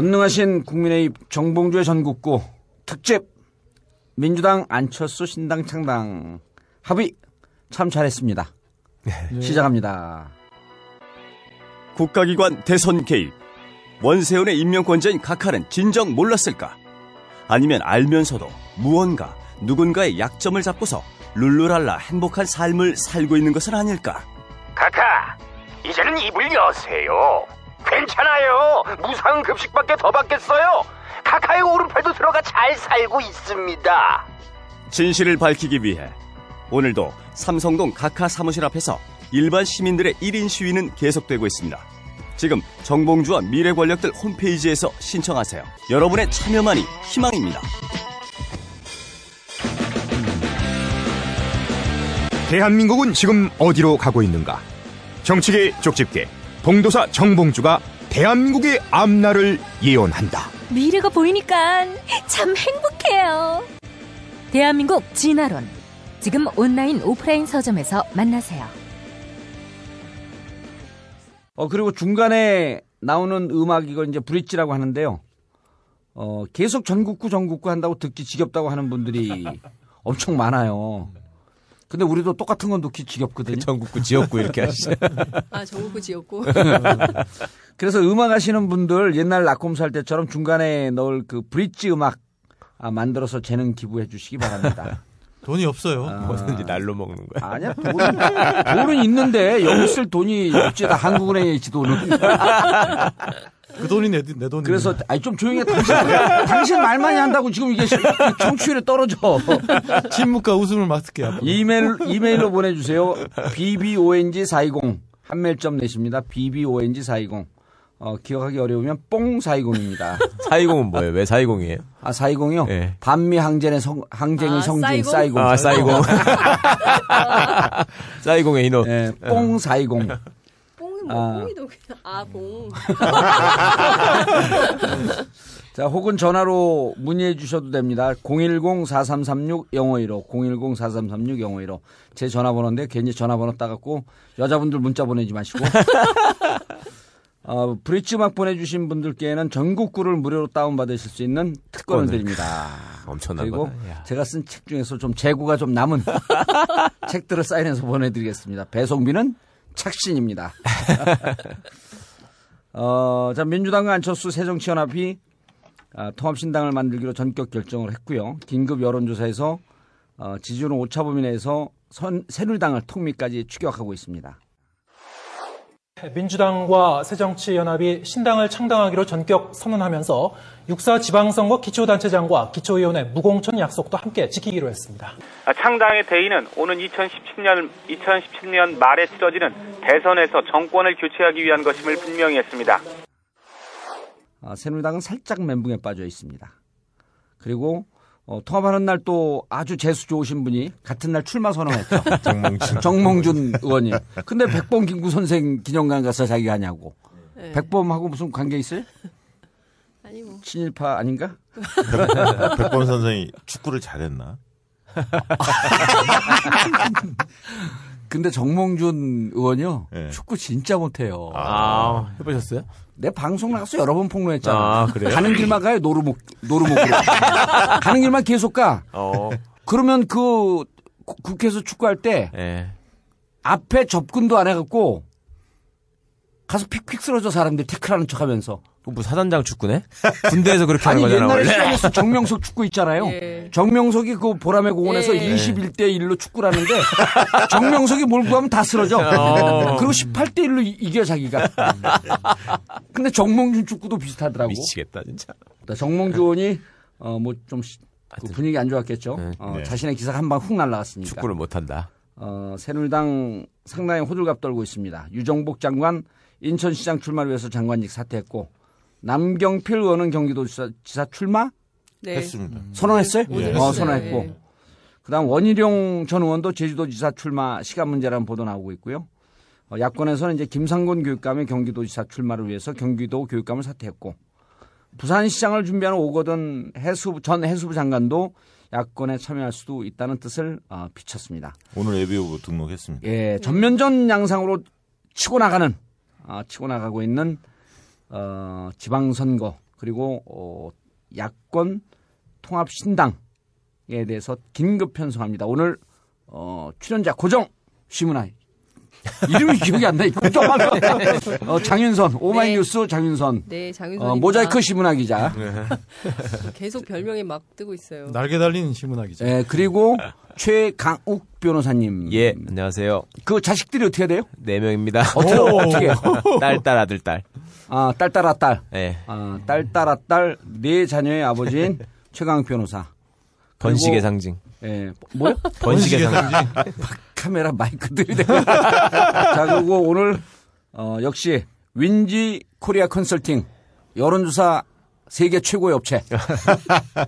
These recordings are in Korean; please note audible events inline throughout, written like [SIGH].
전능하신 국민의 정봉주의 전국구 특집 민주당 안철수 신당 창당 합의 참 잘했습니다. 네. 시작합니다. 국가기관 대선 개입. 원세훈의 임명권자인 각하는 진정 몰랐을까? 아니면 알면서도 무언가 누군가의 약점을 잡고서 룰루랄라 행복한 삶을 살고 있는 것은 아닐까? 카카, 이제는 입을 여세요. 괜찮아요. 무상 급식밖에 더 받겠어요. 카카의 오른팔도 들어가 잘 살고 있습니다. 진실을 밝히기 위해 오늘도 삼성동 각하 사무실 앞에서 일반 시민들의 1인 시위는 계속되고 있습니다. 지금 정봉주와 미래 권력들 홈페이지에서 신청하세요. 여러분의 참여만이 희망입니다. 대한민국은 지금 어디로 가고 있는가? 정치계 쪽집게 봉도사 정봉주가 대한민국의 앞날을 예언한다. 미래가 보이니까 참 행복해요. 대한민국 진화론. 지금 온라인 오프라인 서점에서 만나세요. 어 그리고 중간에 나오는 음악 이걸 이제 브릿지라고 하는데요. 어 계속 전국구 전국구 한다고 듣기 지겹다고 하는 분들이 [LAUGHS] 엄청 많아요. 근데 우리도 똑같은 건 듣기 지겹거든요. 전국구 지역구 이렇게 하시죠. [LAUGHS] 아, 정우구 지었고. [LAUGHS] 그래서 음악 하시는 분들 옛날 낙곰수 할 때처럼 중간에 넣을 그 브릿지 음악 아, 만들어서 재능 기부해 주시기 바랍니다. [LAUGHS] 돈이 없어요. 뭐든지 날로 먹는 거야. 아니야 돈은, 돈은 있는데 여기 쓸 돈이 없지 다 한국은행에 있지 돈은. 그 돈이 내, 내 돈이. 그래서 아니 좀 조용히 해 당신 당신 말 많이 한다고 지금 이게 청취율이 떨어져. [LAUGHS] 침묵과 웃음을 맡을게요. 이메일 이메일로 보내주세요. bbong 420 한멜점 내십니다. bbong 420 어, 기억하기 어려우면 뽕 420입니다. 420은 뭐예요? 왜 420이에요? 아 420이요? 예. 반미 항쟁의 성 항쟁의 아, 성진 사이공? 사이공. 아, 420. 420의 [LAUGHS] 인호. 예, 뽕 420. 뭐, 아. 뽕이도 그냥, 아, 봉. [LAUGHS] 자, 혹은 전화로 문의해 주셔도 됩니다. 010-4336-0515, 010-4336-0515. 제 전화번호인데 괜히 전화번호 따갖고 여자분들 문자 보내지 마시고. [LAUGHS] 어, 브릿지 음악 보내주신 분들께는 전국구를 무료로 다운받으실 수 있는 특권을 특권을. 드립니다. 엄청난 그리고 거다. 야. 제가 쓴 책 중에서 좀 재고가 좀 남은 [LAUGHS] 책들을 사인해서 보내드리겠습니다. 배송비는 착신입니다. [LAUGHS] 어, 자, 민주당과 안철수 새정치연합이 아, 통합신당을 만들기로 전격 결정을 했고요. 긴급 여론조사에서 어, 지지율은 오차범위 내에서 선, 새누리당을 통미까지 추격하고 있습니다. 민주당과 새정치연합이 신당을 창당하기로 전격 선언하면서 육사 지방선거 기초단체장과 기초위원회 무공천 약속도 함께 지키기로 했습니다. 아, 창당의 대의는 오는 2017년 2017년 말에 치러지는 대선에서 정권을 교체하기 위한 것임을 분명히 했습니다. 아, 새누리당은 살짝 멘붕에 빠져 있습니다. 그리고 어, 통합하는 날 또 아주 재수 좋으신 분이 같은 날 출마 선언했죠. [LAUGHS] 정몽준. 정몽준 의원이. 근데 백범 김구 선생 기념관 가서 자기가 하냐고. 네. 백범하고 무슨 관계 있어요? 아니, 뭐. 친일파 아닌가? 백범 선생이 축구를 잘했나? [LAUGHS] 근데 정몽준 의원이요. 네. 축구 진짜 못해요. 아, 해보셨어요? 내 방송 나가서 여러 번 폭로했잖아. 아, 그래요? 가는 길만 가요, 노루목, 노루목으로. [LAUGHS] 가는 길만 계속 가. 어. 그러면 그 구- 국회에서 축구할 때 예. 앞에 접근도 안 해갖고 가서 픽픽 쓰러져 사람들이 태클하는 척 하면서. 뭐 사단장 축구네? 군대에서 그렇게 [LAUGHS] 아니, 하는 거잖아, 옛날에 원래. 시합에서 정명석 축구 있잖아요. [LAUGHS] 예. 정명석이 그 보라매 공원에서 예. 21대 1로 축구를 하는데 정명석이 몰고 가면 다 쓰러져. [LAUGHS] 어. 그리고 18대 1로 이겨 자기가. 근데 정몽준 축구도 비슷하더라고. 미치겠다, 진짜. 정몽준 의원이 어뭐 좀 그. 분위기 안 좋았겠죠. 네. 어, 네. 자신의 기사가 한 방 훅 날라갔으니까. 축구를 못한다. 어, 새누리당 상당히 호들갑 떨고 있습니다. 유정복 장관 인천시장 출마를 위해서 장관직 사퇴했고 남경필 의원은 경기도지사 지사 출마 네. 했습니다. 선언했어요? 예. 어. 선언했고. 예. 그다음 원희룡 전 의원도 제주도지사 출마 시간 문제라는 보도 나오고 있고요. 어, 야권에서는 이제 김상곤 교육감이 경기도지사 출마를 위해서 경기도 교육감을 사퇴했고 부산시장을 준비하는 오거돈 해수부, 전 해수부 장관도 야권에 참여할 수도 있다는 뜻을 어, 비쳤습니다. 오늘 예비 후보 등록했습니다. 예, 전면전 양상으로 치고 나가는, 아, 치고 나가고 있는, 어, 지방선거, 그리고 어, 야권 통합 신당에 대해서 긴급 편성합니다. 오늘 어, 출연자 고정 시문아 이 이름이 기억이 안 나. 이거 좀 어, 장윤선 오마이뉴스 장윤선 네, 장윤선. 어, 모자이크 시문화 기자. [LAUGHS] 계속 별명이 막 뜨고 있어요. 날개 달린 신문학이죠. 예, 그리고 최강욱 변호사님. 예, 안녕하세요. 그 자식들이 어떻게 돼요? 네 명입니다. 어떻게, 어떻게? [LAUGHS] 딸, 딸, 아들, 딸. 아, 딸, 딸, 아, 딸. 예. 아, 딸, 딸, 아, 딸, 네 자녀의 아버지인 [LAUGHS] 최강욱 변호사. 번식의 상징. 예, 뭐요? 번식의 상징. 카메라 마이크들이. [LAUGHS] 자, 그리고 오늘, 어, 역시, 윈지 코리아 컨설팅, 여론조사 세계 최고의 업체.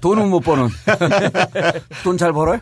돈은 못 버는. [LAUGHS] 돈 잘 벌어요?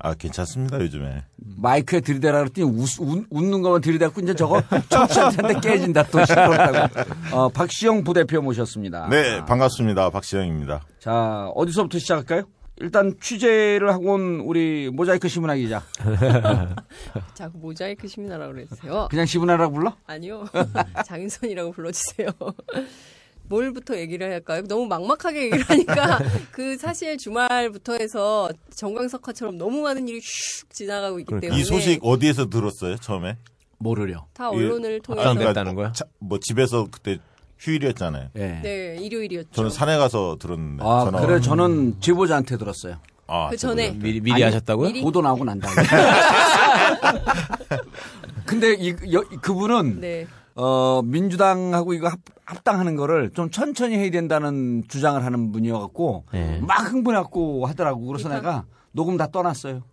아, 괜찮습니다, 요즘에. 마이크에 들이대라 그랬더니 웃, 웃, 웃는 것만 들이대고 이제 저거 청취자한테 깨진다 또 시끄럽다고. 어, 박시영 부대표 모셨습니다. 네, 반갑습니다. 박시영입니다. 자, 어디서부터 시작할까요? 일단 취재를 하고 온 우리 모자이크 시문화 기자. [LAUGHS] 자꾸 모자이크 시민하라고 그랬어요. 그냥 시문화라고 불러? 아니요. [LAUGHS] 장윤선이라고 불러주세요. [LAUGHS] 뭘부터 얘기를 할까요? 너무 막막하게 얘기를 하니까 그 사실 주말부터 해서 정광석화처럼 너무 많은 일이 슉 지나가고 있기 때문에 이 소식 어디에서 들었어요, 처음에? 모르려. 다 언론을 이- 통해서 아, 그러니까 됐다는 거야? 자, 뭐 집에서 그때 휴일이었잖아요. 예. 네 일요일이었죠. 저는 산에 가서 들었는데. 아, 전화 그래. 저는 제보자한테 들었어요. 아, 그 전에 미리, 미리 아니, 하셨다고요? 미리? 보도 나오고 난 다음에. [LAUGHS] 근데 이, 여- 그분은 네. 어, 민주당하고 이거 합, 합당하는 거를 좀 천천히 해야 된다는 주장을 하는 분이어갖고 네. 막 흥분해갖고 하더라고. 그래서 내가 녹음 다 떠났어요.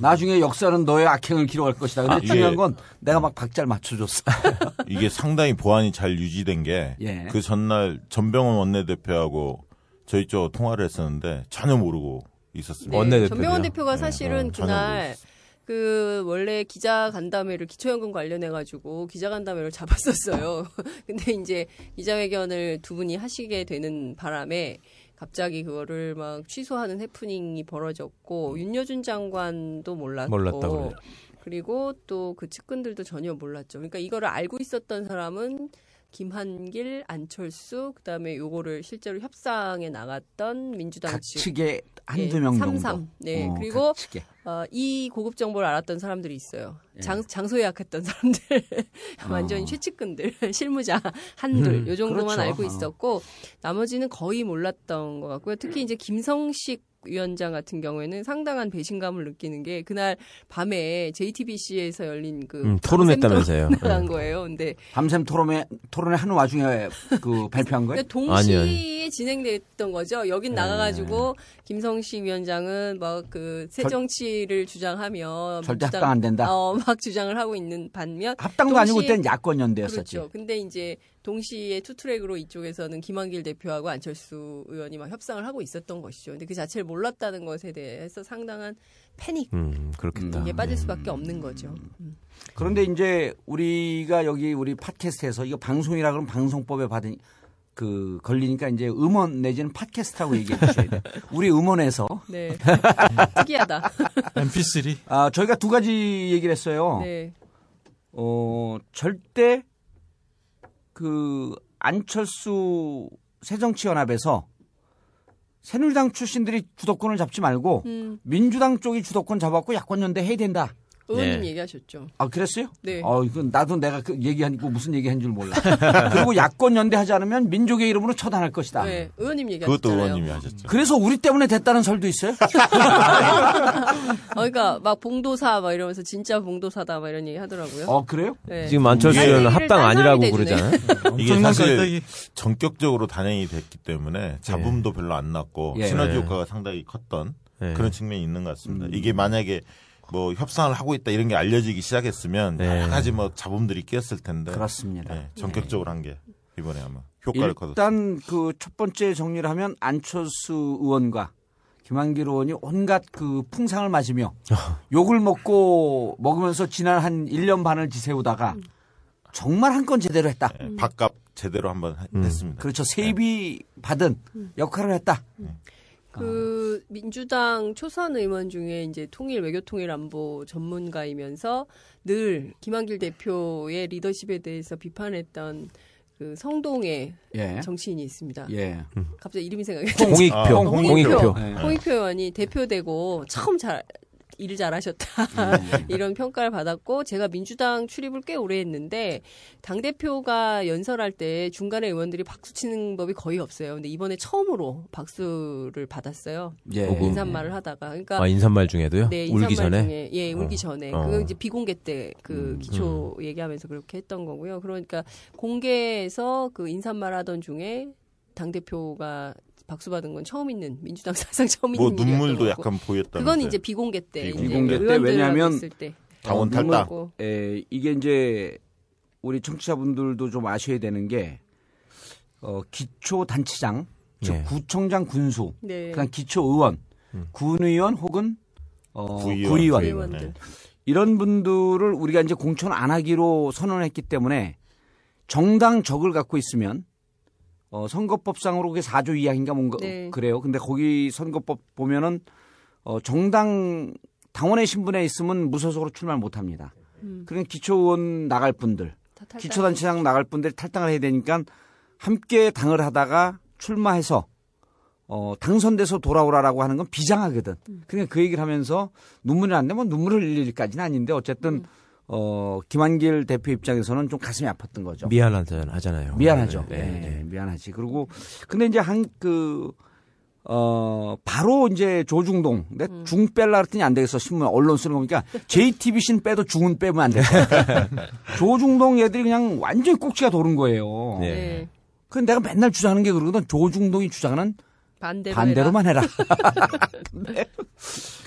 나중에 역사는 너의 악행을 기록할 것이다. 근데 아, 중요한 예. 건 내가 막 박자를 맞춰줬어. [LAUGHS] 이게 상당히 보안이 잘 유지된 게그 예. 전날 전병원 원내대표하고 저희 쪽 통화를 했었는데 전혀 모르고 있었습니다. 네. 전명원 대표가 네, 사실은 어, 전혀 그날. 그 원래 기자 간담회를 기초연금 관련해 가지고 기자 간담회를 잡았었어요. [LAUGHS] 근데 이제 기자회견을 두 분이 하시게 되는 바람에 갑자기 그거를 막 취소하는 해프닝이 벌어졌고 윤여준 장관도 몰랐고 몰랐다고. 그리고 또 그 측근들도 전혀 몰랐죠. 그러니까 이거를 알고 있었던 사람은 김한길, 안철수, 그 다음에 요거를 실제로 협상에 나갔던 민주당 측 측에 한두 예, 명 정도. 삼삼. 네. 어, 그리고 측에. 어, 이 고급 정보를 알았던 사람들이 있어요. 예. 장, 장소 예약했던 사람들, [LAUGHS] 완전히 어. 최측근들, [LAUGHS] 실무자 한둘 음, 요 정도만 그렇죠. 알고 어. 있었고 나머지는 거의 몰랐던 것 같고요. 특히 이제 김성식 위원장 같은 경우에는 상당한 배신감을 느끼는 게 그날 밤에 JTBC에서 열린 그 음, 토론했다면서요. 나간 네. 거예요. 근데 밤샘 토론회, 토론회 하는 와중에 그 [LAUGHS] 발표한 거예요? 동시에 아니요, 진행됐던 거죠. 네. 여긴 나가가지고 김성식 위원장은 막 그 새정치를 주장하며 절대 민주당- 합당 안 된다. 어, 막 주장을 하고 있는 반면 합당도 아니고 그때는 야권 연대였었지. 그렇죠. 근데 이제 동시에 투트랙으로 이쪽에서는 김한길 대표하고 안철수 의원이 막 협상을 하고 있었던 것이죠. 근데 그 자체를 몰랐다는 것에 대해서 상당한 패닉 음, 그렇겠다. 에 빠질 수밖에 없는 거죠. 음. 그런데 이제 우리가 여기 우리 팟캐스트에서 이거 방송이라 그러면 방송법에 받은 그 걸리니까 이제 음원 내지는 팟캐스트라고 얘기해 주셔야 돼요. [LAUGHS] 우리 음원에서 네. [LAUGHS] 특이하다. MP3. 아 저희가 두 가지 얘기를 했어요. 네. 어 절대 그 안철수 새정치연합에서 새누리당 출신들이 주도권을 잡지 말고 음. 민주당 쪽이 주도권 잡았고 야권 연대 해야 된다. 의원님 네. 얘기하셨죠. 아 그랬어요? 네. 어 이건 나도 내가 그 얘기하니까 무슨 얘기한 줄 몰라. [LAUGHS] 그리고 야권 연대하지 않으면 민족의 이름으로 처단할 것이다. 네. 의원님 얘기하셨잖아요. 그것도 의원님이 하셨죠. 그래서 우리 때문에 됐다는 설도 있어요. [LAUGHS] 어, 그러니까 막 봉도사 막 이러면서 진짜 봉도사다 막 이런 얘기 하더라고요. 어 그래요? 네. 지금 안철수 할 의원은 얘기를 합당 딴 아니라고 그러잖아요. [LAUGHS] 이게 사실. 전격적으로 단행이 됐기 때문에 잡음도 별로 안 났고 예. 시너지 네. 효과가 상당히 컸던 네. 그런 측면이 있는 것 같습니다. 음. 이게 만약에 뭐 협상을 하고 있다 이런 게 알려지기 시작했으면 네. 여러 가지 뭐 잡음들이 끼었을 텐데 그렇습니다. 네, 전격적으로 한 게 이번에 아마 효과를 거뒀. 일단 그 첫 번째 정리를 하면 안철수 의원과 김한길 의원이 온갖 그 풍상을 맞으며 [LAUGHS] 욕을 먹고 먹으면서 지난 한 1년 반을 지새우다가 정말 한 건 제대로 했다. 네, 밥값 제대로 한번 하- 음. 했습니다. 그렇죠. 세비 받은 역할을 했다. 그 민주당 초선 의원 중에 이제 통일 외교 통일 안보 전문가이면서 늘 김한길 대표의 리더십에 대해서 비판했던 그 성동에 예. 정치인이 있습니다. 예. 갑자기 이름이 생각이 홍익표, 아, 홍익표. 홍익표. 네. 홍익표 의원이 대표되고 처음 잘 일을 잘하셨다 [LAUGHS] 이런 평가를 받았고 제가 민주당 출입을 꽤 오래 했는데 당 대표가 연설할 때 중간에 의원들이 박수 치는 법이 거의 없어요. 근데 이번에 처음으로 박수를 받았어요. 예. 오구. 인사말을 하다가 그러니까 아, 인사말 중에도요? 네, 울기 전에? 중에, 예, 울기 전에. 어. 그거 이제 비공개 때그 음, 기초 얘기하면서 그렇게 했던 거고요. 그러니까 공개에서 그 인사말 하던 중에 당 대표가 박수 받은 건 처음 있는, 민주당 사상 [LAUGHS] 처음 뭐 있는 눈물도 일이었던 거고. 약간 보였다. 그건 이제 비공개 때. 이제 비공개 때 의원들하고 왜냐하면 때. 당원 어, 탈당. 에, 이게 이제 우리 청취자분들도 좀 아셔야 되는 게 어, 기초 단체장, 즉 네. 구청장 군수, 네. 그다음 기초 의원, 음. 군의원 혹은 어, 구의원. 구의원, 의원들. 네. 이런 분들을 우리가 이제 공천 안 하기로 선언했기 때문에 정당 적을 갖고 있으면 어, 선거법상으로 그게 4조 이하인가 뭔가 네. 그래요. 근데 거기 선거법 보면은 어, 정당 당원의 신분에 있으면 무소속으로 출마를 못 합니다. 음. 그러니까 기초의원 나갈 분들. 기초단체장 나갈 분들이 탈당을 해야 되니까 함께 당을 하다가 출마해서 어, 당선돼서 돌아오라라고 하는 건 비장하거든. 음. 그러니까 그 얘기를 하면서 눈물이 안 나면 눈물을 흘릴 일까지는 아닌데 어쨌든 음. 어, 김한길 대표 입장에서는 좀 가슴이 아팠던 거죠. 미안하잖아요. 미안하죠. 네, 네, 네, 네. 미안하지. 그리고 근데 이제 한 그 어, 바로 이제 조중동. 근데 음. 중 뺄라 그랬더니 안 되겠어. 신문, 언론 쓰는 거니까 JTBC는 빼도 중은 빼면 안 돼. [LAUGHS] 조중동 애들이 그냥 완전히 꼭지가 도른 거예요. 네. 네. 그 내가 맨날 주장하는 게 그러거든. 조중동이 주장하는 반대로 반대로만 해라.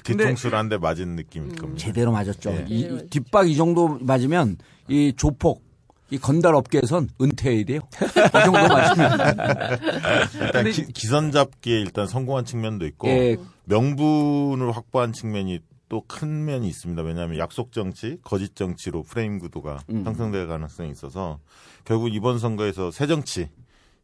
뒤통수를 한 대 맞은 느낌일 겁니다. 제대로 맞았죠. 예. 이, 제대로 이 뒷박 이 정도 맞으면 이 조폭, 이 건달 업계에선 은퇴해야 돼요. 이 정도 맞으면. [LAUGHS] 일단 기, 선 잡기에 일단 성공한 측면도 있고 예. 명분을 확보한 측면이 또 큰 면이 있습니다. 왜냐하면 약속 정치, 거짓 정치로 프레임 구도가 음. 형성될 가능성이 있어서 결국 이번 선거에서 새 정치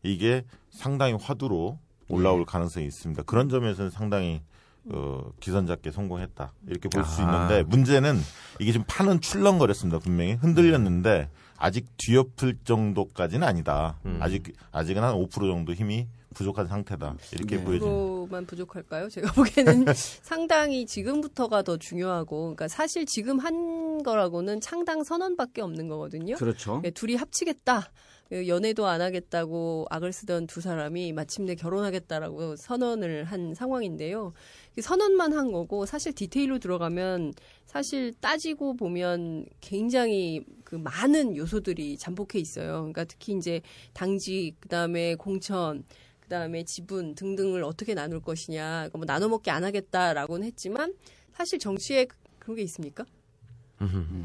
이게 상당히 화두로 올라올 가능성이 있습니다. 그런 점에서는 상당히 어, 기선 잡기에 성공했다 이렇게 볼수 아. 있는데 문제는 이게 지금 판은 출렁거렸습니다. 분명히 흔들렸는데 아직 뒤엎을 정도까지는 아니다. 음. 아직 아직은 한 5% 정도 힘이 부족한 상태다 이렇게 네. 보여집니다. 으로만 부족할까요? 제가 [LAUGHS] 보기에는 상당히 지금부터가 더 중요하고, 그러니까 사실 지금 한 거라고는 창당 선언밖에 없는 거거든요. 그렇죠. 예, 둘이 합치겠다. 그 연애도 안 하겠다고 악을 쓰던 두 사람이 마침내 결혼하겠다라고 선언을 한 상황인데요. 그 선언만 한 거고 사실 디테일로 들어가면 사실 따지고 보면 굉장히 그 많은 요소들이 잠복해 있어요. 그러니까 특히 이제 당직 그다음에 공천 그다음에 지분 등등을 어떻게 나눌 것이냐. 그뭐 나눠 먹기 안 하겠다라고는 했지만 사실 정치에 그- 그런 게 있습니까?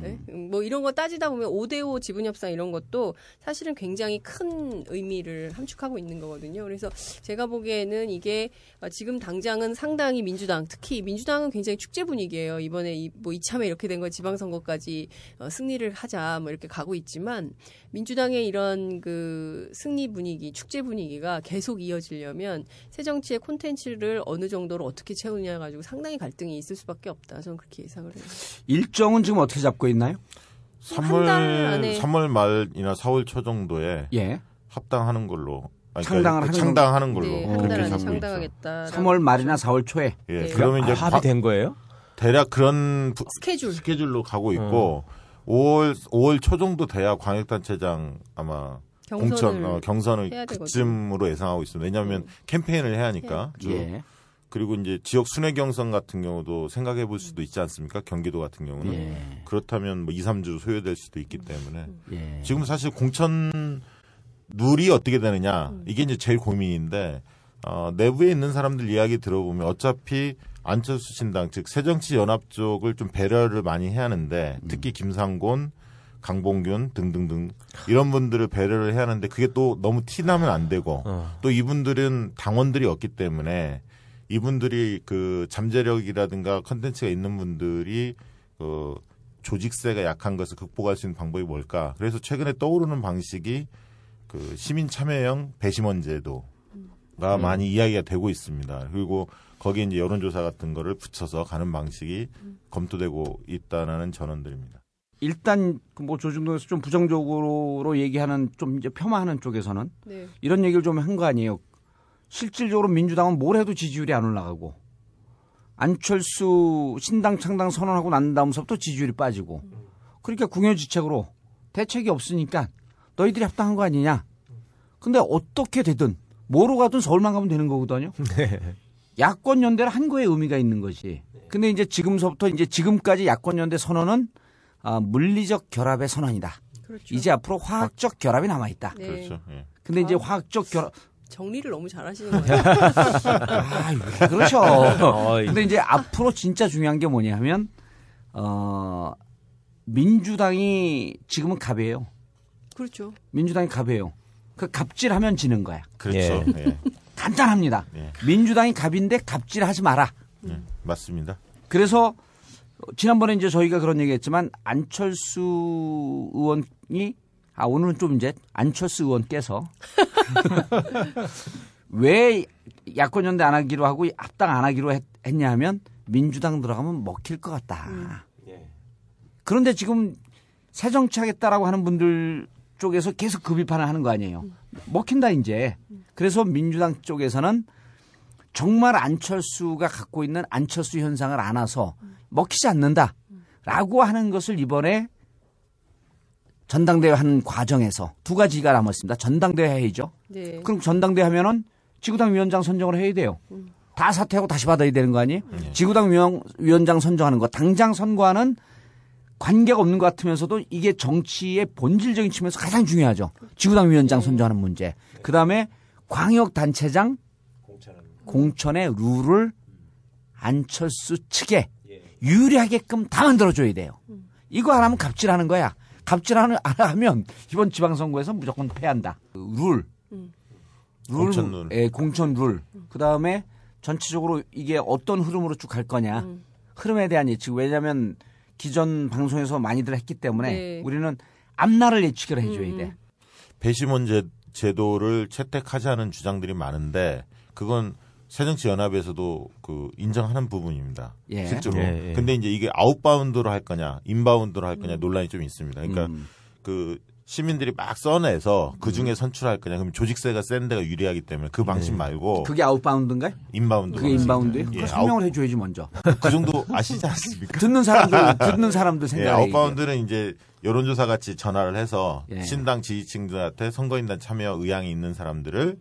네? 음, 뭐 이런 거 따지다 보면 5대5 지분 협상 이런 것도 사실은 굉장히 큰 의미를 함축하고 있는 거거든요. 그래서 제가 보기에는 이게 어, 지금 당장은 상당히 민주당, 특히 민주당은 굉장히 축제 분위기예요. 이번에 이, 뭐 이참에 이렇게 된 거 지방선거까지 어, 승리를 하자 뭐 이렇게 가고 있지만 민주당의 이런 그 승리 분위기, 축제 분위기가 계속 이어지려면 새 정치의 콘텐츠를 어느 정도로 어떻게 채우냐 가지고 상당히 갈등이 있을 수밖에 없다. 저는 그렇게 예상을 해요. 일정은 지금 어떻게 잡고 있나요? 3월 달 안에. 3월 말이나 4월 초 정도에 예. 합당하는 걸로 아니, 창당을 그러니까 하는 창당하는 걸로 네, 그렇게 잡고 있죠. 창당하겠다. 3월 말이나 4월 초에. 예, 네. 그러면 이제 아, 합의 된 거예요? 대략 그런 부- 스케줄. 스케줄로 가고 있고 5월 5월 초 정도 돼야 광역단체장 아마 경선을 공천 어, 경선을. 그쯤으로 예상하고 있습니다. 왜냐하면 캠페인을 해야 하니까 쭉. 예. 그리고 이제 지역 순회 경선 같은 경우도 생각해 볼 수도 있지 않습니까? 경기도 같은 경우는 예. 그렇다면 뭐 2, 3주 소요될 수도 있기 때문에 예. 지금 사실 공천 룰이 어떻게 되느냐 이게 이제 제일 고민인데 어, 내부에 있는 사람들 이야기 들어보면 어차피 안철수 신당 즉 새정치연합 쪽을 좀 배려를 많이 해야 하는데 특히 김상곤 강봉균 등등등 이런 분들을 배려를 해야 하는데 그게 또 너무 티 나면 안 되고 어. 또 이분들은 당원들이 없기 때문에 이분들이 그 잠재력이라든가 컨텐츠가 있는 분들이 그 조직세가 약한 것을 극복할 수 있는 방법이 뭘까? 그래서 최근에 떠오르는 방식이 그 시민 참여형 배심원 제도가 많이 이야기가 되고 있습니다. 그리고 거기에 이제 여론조사 같은 거를 붙여서 가는 방식이 검토되고 있다는 전언들입니다. 일단 그뭐 조중동에서 좀 부정적으로 얘기하는 좀 이제 폄하하는 쪽에서는 네. 이런 얘기를 좀 한 거 아니에요. 실질적으로 민주당은 뭘 해도 지지율이 안 올라가고 안철수 신당 창당 선언하고 난 다음서부터 지지율이 빠지고 그러니까 궁여지책으로 대책이 없으니까 너희들이 합당한 거 아니냐. 근데 어떻게 되든 뭐로 가든 서울만 가면 되는 거거든요. [LAUGHS] 야권 연대를 한 거에 의미가 있는 거지. 근데 이제 지금서부터 이제 지금까지 야권 연대 선언은 아, 물리적 결합의 선언이다. 그렇죠. 이제 앞으로 화학적 결합이 남아 있다. 네. 그렇죠. 예. 근데 이제 화학적 결합 정리를 너무 잘하시는 거예요. [LAUGHS] 아, 왜 그렇죠. 근데 이제 앞으로 진짜 중요한 게 뭐냐 하면 어 민주당이 지금은 갑이에요. 그렇죠. 민주당이 갑이에요. 그 갑질하면 지는 거야. 그렇죠. 예. 간단합니다. 예. 민주당이 갑인데 갑질하지 마라. 예. 맞습니다. 그래서 지난번에 이제 저희가 그런 얘기했지만 안철수 의원이 아 오늘은 좀 이제 안철수 의원께서 [LAUGHS] [LAUGHS] 왜 야권 연대 안 하기로 하고 합당 안 하기로 했, 냐 하면 민주당 들어가면 먹힐 것 같다. 그런데 지금 새 정치하겠다라고 하는 분들 쪽에서 계속 그 비판을 하는 거 아니에요. 먹힌다 이제. 그래서 민주당 쪽에서는 정말 안철수가 갖고 있는 안철수 현상을 안아서 먹히지 않는다라고 하는 것을 이번에 전당대회 하는 과정에서 두 가지가 남았습니다. 전당대회 해야죠. 네. 그럼 전당대회 하면은 지구당 위원장 선정을 해야 돼요. 다 사퇴하고 다시 받아야 되는 거 아니에요? 지구당 위원, 위원 장 선정하는 거 당장 선거하는 관계가 없는 것 같으면서도 이게 정치의 본질적인 측면에서 가장 중요하죠. 지구당 위원장 선정하는 문제. 그 다음에 광역단체장 공천의 룰을 안철수 측에 유리하게끔 다 만들어줘야 돼요. 이거 안 하면 갑질하는 거야. 갑질하는 안 하면 이번 지방선거에서 무조건 패한다. 룰. 룰, 공천 룰. 예, 공천 룰. 그 다음에 전체적으로 이게 어떤 흐름으로 쭉 갈 거냐. 흐름에 대한 예측. 왜냐하면 기존 방송에서 많이들 했기 때문에 네. 우리는 앞날을 예측을 해줘야 돼. 배심원 제, 제도를 채택하자는 주장들이 많은데 그건 새정치연합에서도 그 인정하는 부분입니다. 예. 실제로. 예, 예. 근데 이제 이게 outbound로 할 거냐, inbound로 할 거냐 논란이 좀 있습니다. 그러니까 음. 그 시민들이 막 써내서 그 중에 선출할 거냐, 그럼 조직세가 센 데가 유리하기 때문에 그 방식 말고 그게 outbound인가요? inbound. 그게. inbound예요? 예, 설명을 해줘야지 먼저. 그 정도 아시지 않습니까? 듣는 사람들 듣는 사람들 예, 생각해. outbound는 이제 여론조사 같이 전화를 해서 예. 신당 지지층들한테 선거인단 참여 의향이 있는 사람들을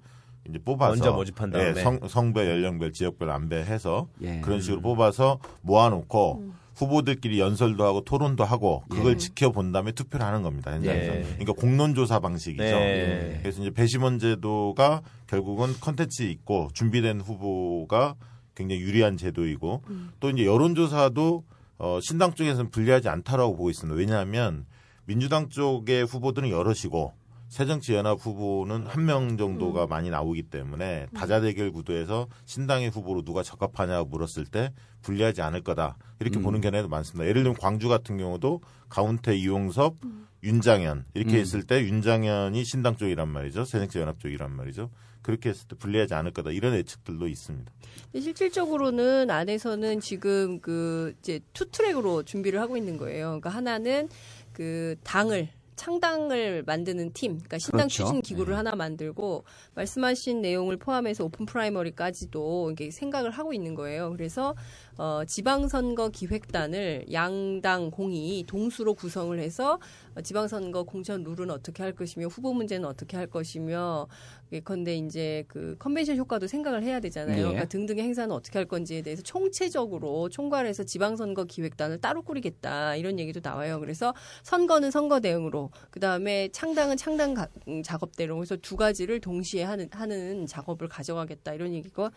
이제 뽑아서 먼저 모집한 다음에. 예, 성, 성별, 연령별, 지역별 안배해서 예. 그런 식으로 뽑아서 모아놓고 후보들끼리 연설도 하고 토론도 하고 그걸 지켜본 다음에 투표를 하는 겁니다 현장에서. 예. 그러니까 공론조사 방식이죠. 네. 그래서 이제 배심원 제도가 결국은 컨텐츠 있고 준비된 후보가 굉장히 유리한 제도이고 또 이제 여론조사도 어, 신당 쪽에서는 불리하지 않다라고 보고 있습니다. 왜냐하면 민주당 쪽의 후보들은 여럿이고 새정치연합 후보는 한 명 정도가 많이 나오기 때문에 다자대결 구도에서 신당의 후보로 누가 적합하냐고 물었을 때 불리하지 않을 거다 이렇게 보는 견해도 많습니다. 예를 들면 광주 같은 경우도 가운태 이용섭, 윤장현 이렇게 했을 때 윤장현이 신당 쪽이란 말이죠. 새정치연합 쪽이란 말이죠. 그렇게 했을 때 불리하지 않을 거다 이런 예측들도 있습니다. 실질적으로는 안에서는 지금 그 이제 two track으로 준비를 하고 있는 거예요. 그러니까 하나는 그 당을 창당을 만드는 팀, 그러니까 신당 그렇죠. 추진 기구를 하나 만들고 말씀하신 내용을 포함해서 open primary까지도 이게 생각을 하고 있는 거예요. 그래서 어, 지방선거 기획단을 양당 공히 동수로 구성을 해서 어, 지방선거 공천 룰은 어떻게 할 것이며 후보 문제는 어떻게 할 것이며 예컨대 이제 그 컨벤션 효과도 생각을 해야 되잖아요. 예. 그러니까 등등의 행사는 어떻게 할 건지에 대해서 총체적으로 총괄해서 지방선거 기획단을 따로 꾸리겠다 이런 얘기도 나와요. 그래서 선거는 선거 대응으로 그 다음에 창당은 창당 가- 음, 작업대로 그래서 두 가지를 동시에 하는 하는 작업을 가져가겠다 이런 얘기가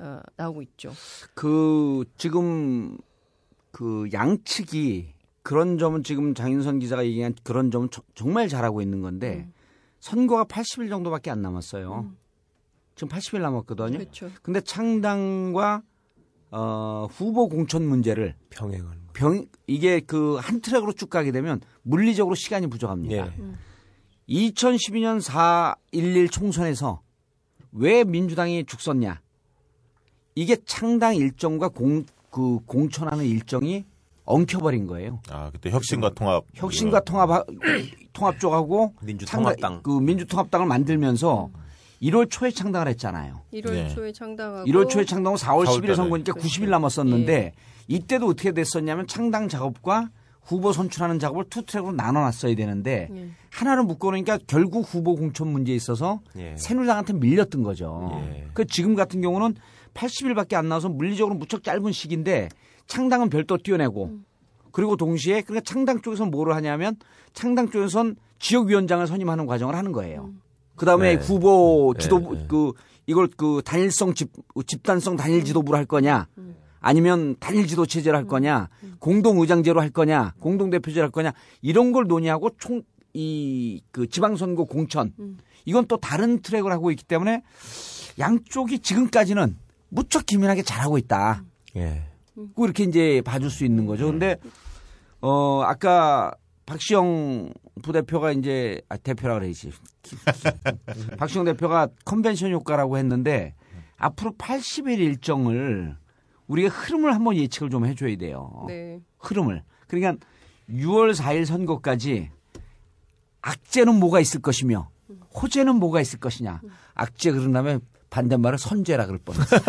어, 나오고 있죠. 그 지금 그 양측이 그런 점은 지금 장윤선 기자가 얘기한 그런 점은 저- 정말 잘하고 있는 건데 선거가 80일 정도밖에 안 남았어요. 지금 80일 남았거든요. 그렇죠. 근데 창당과 어, 후보 공천 문제를 평행을. 병 이게 그 한 트랙으로 쭉 가게 되면 물리적으로 시간이 부족합니다. 예. 2012년 4.11 총선에서 왜 민주당이 죽었냐? 이게 창당 일정과 공, 그 공천하는 일정이 엉켜버린 거예요. 아 그때 혁신과 통합 혁신과 통합 [COUGHS] 통합 쪽하고 민주통합당. 그 민주통합당을 만들면서 1월 초에 창당을 했잖아요. 1월 네. 초에 창당하고 1월 초에 창당하고 4월 4월 10일에 달에. 선거니까 90일 남았었는데 이때도 어떻게 됐었냐면 창당 작업과 후보 선출하는 작업을 two track으로 나눠놨어야 되는데 예. 하나를 묶어놓으니까 결국 후보 공천 문제에 있어서 예. 새누리당한테 밀렸던 거죠. 예. 그 지금 같은 경우는 80일밖에 안 남아서 물리적으로 무척 짧은 시기인데 창당은 별도 뛰어내고 그리고 동시에 그러니까 창당 쪽에서는 뭐를 하냐면 창당 쪽에선 지역위원장을 선임하는 과정을 하는 거예요. 그 다음에 네. 후보 지도부 네, 네. 그 이걸 그 단일성 집 집단성 단일 지도부로 할 거냐? 아니면 단일 지도 체제로 할 거냐? 공동 의장제로 할 거냐? 공동 대표제로 할 거냐? 이런 걸 논의하고 총 이 그 지방선거 공천. 이건 또 다른 트랙을 하고 있기 때문에 양쪽이 지금까지는 무척 기민하게 잘하고 있다. 예. 꼭 이렇게 이제 봐줄 수 있는 거죠. 근데 어 아까 박시영 부대표가 이제 아 대표라 그래야지. [LAUGHS] 박시영 대표가 컨벤션 효과라고 했는데 앞으로 80일 일정을 우리가 흐름을 한번 예측을 좀 해줘야 돼요. 네. 흐름을. 그러니까 6월 4일 선거까지 악재는 뭐가 있을 것이며 호재는 뭐가 있을 것이냐. 악재 그런 다음에 반대말을 선재라 그럴 뻔했어. [LAUGHS]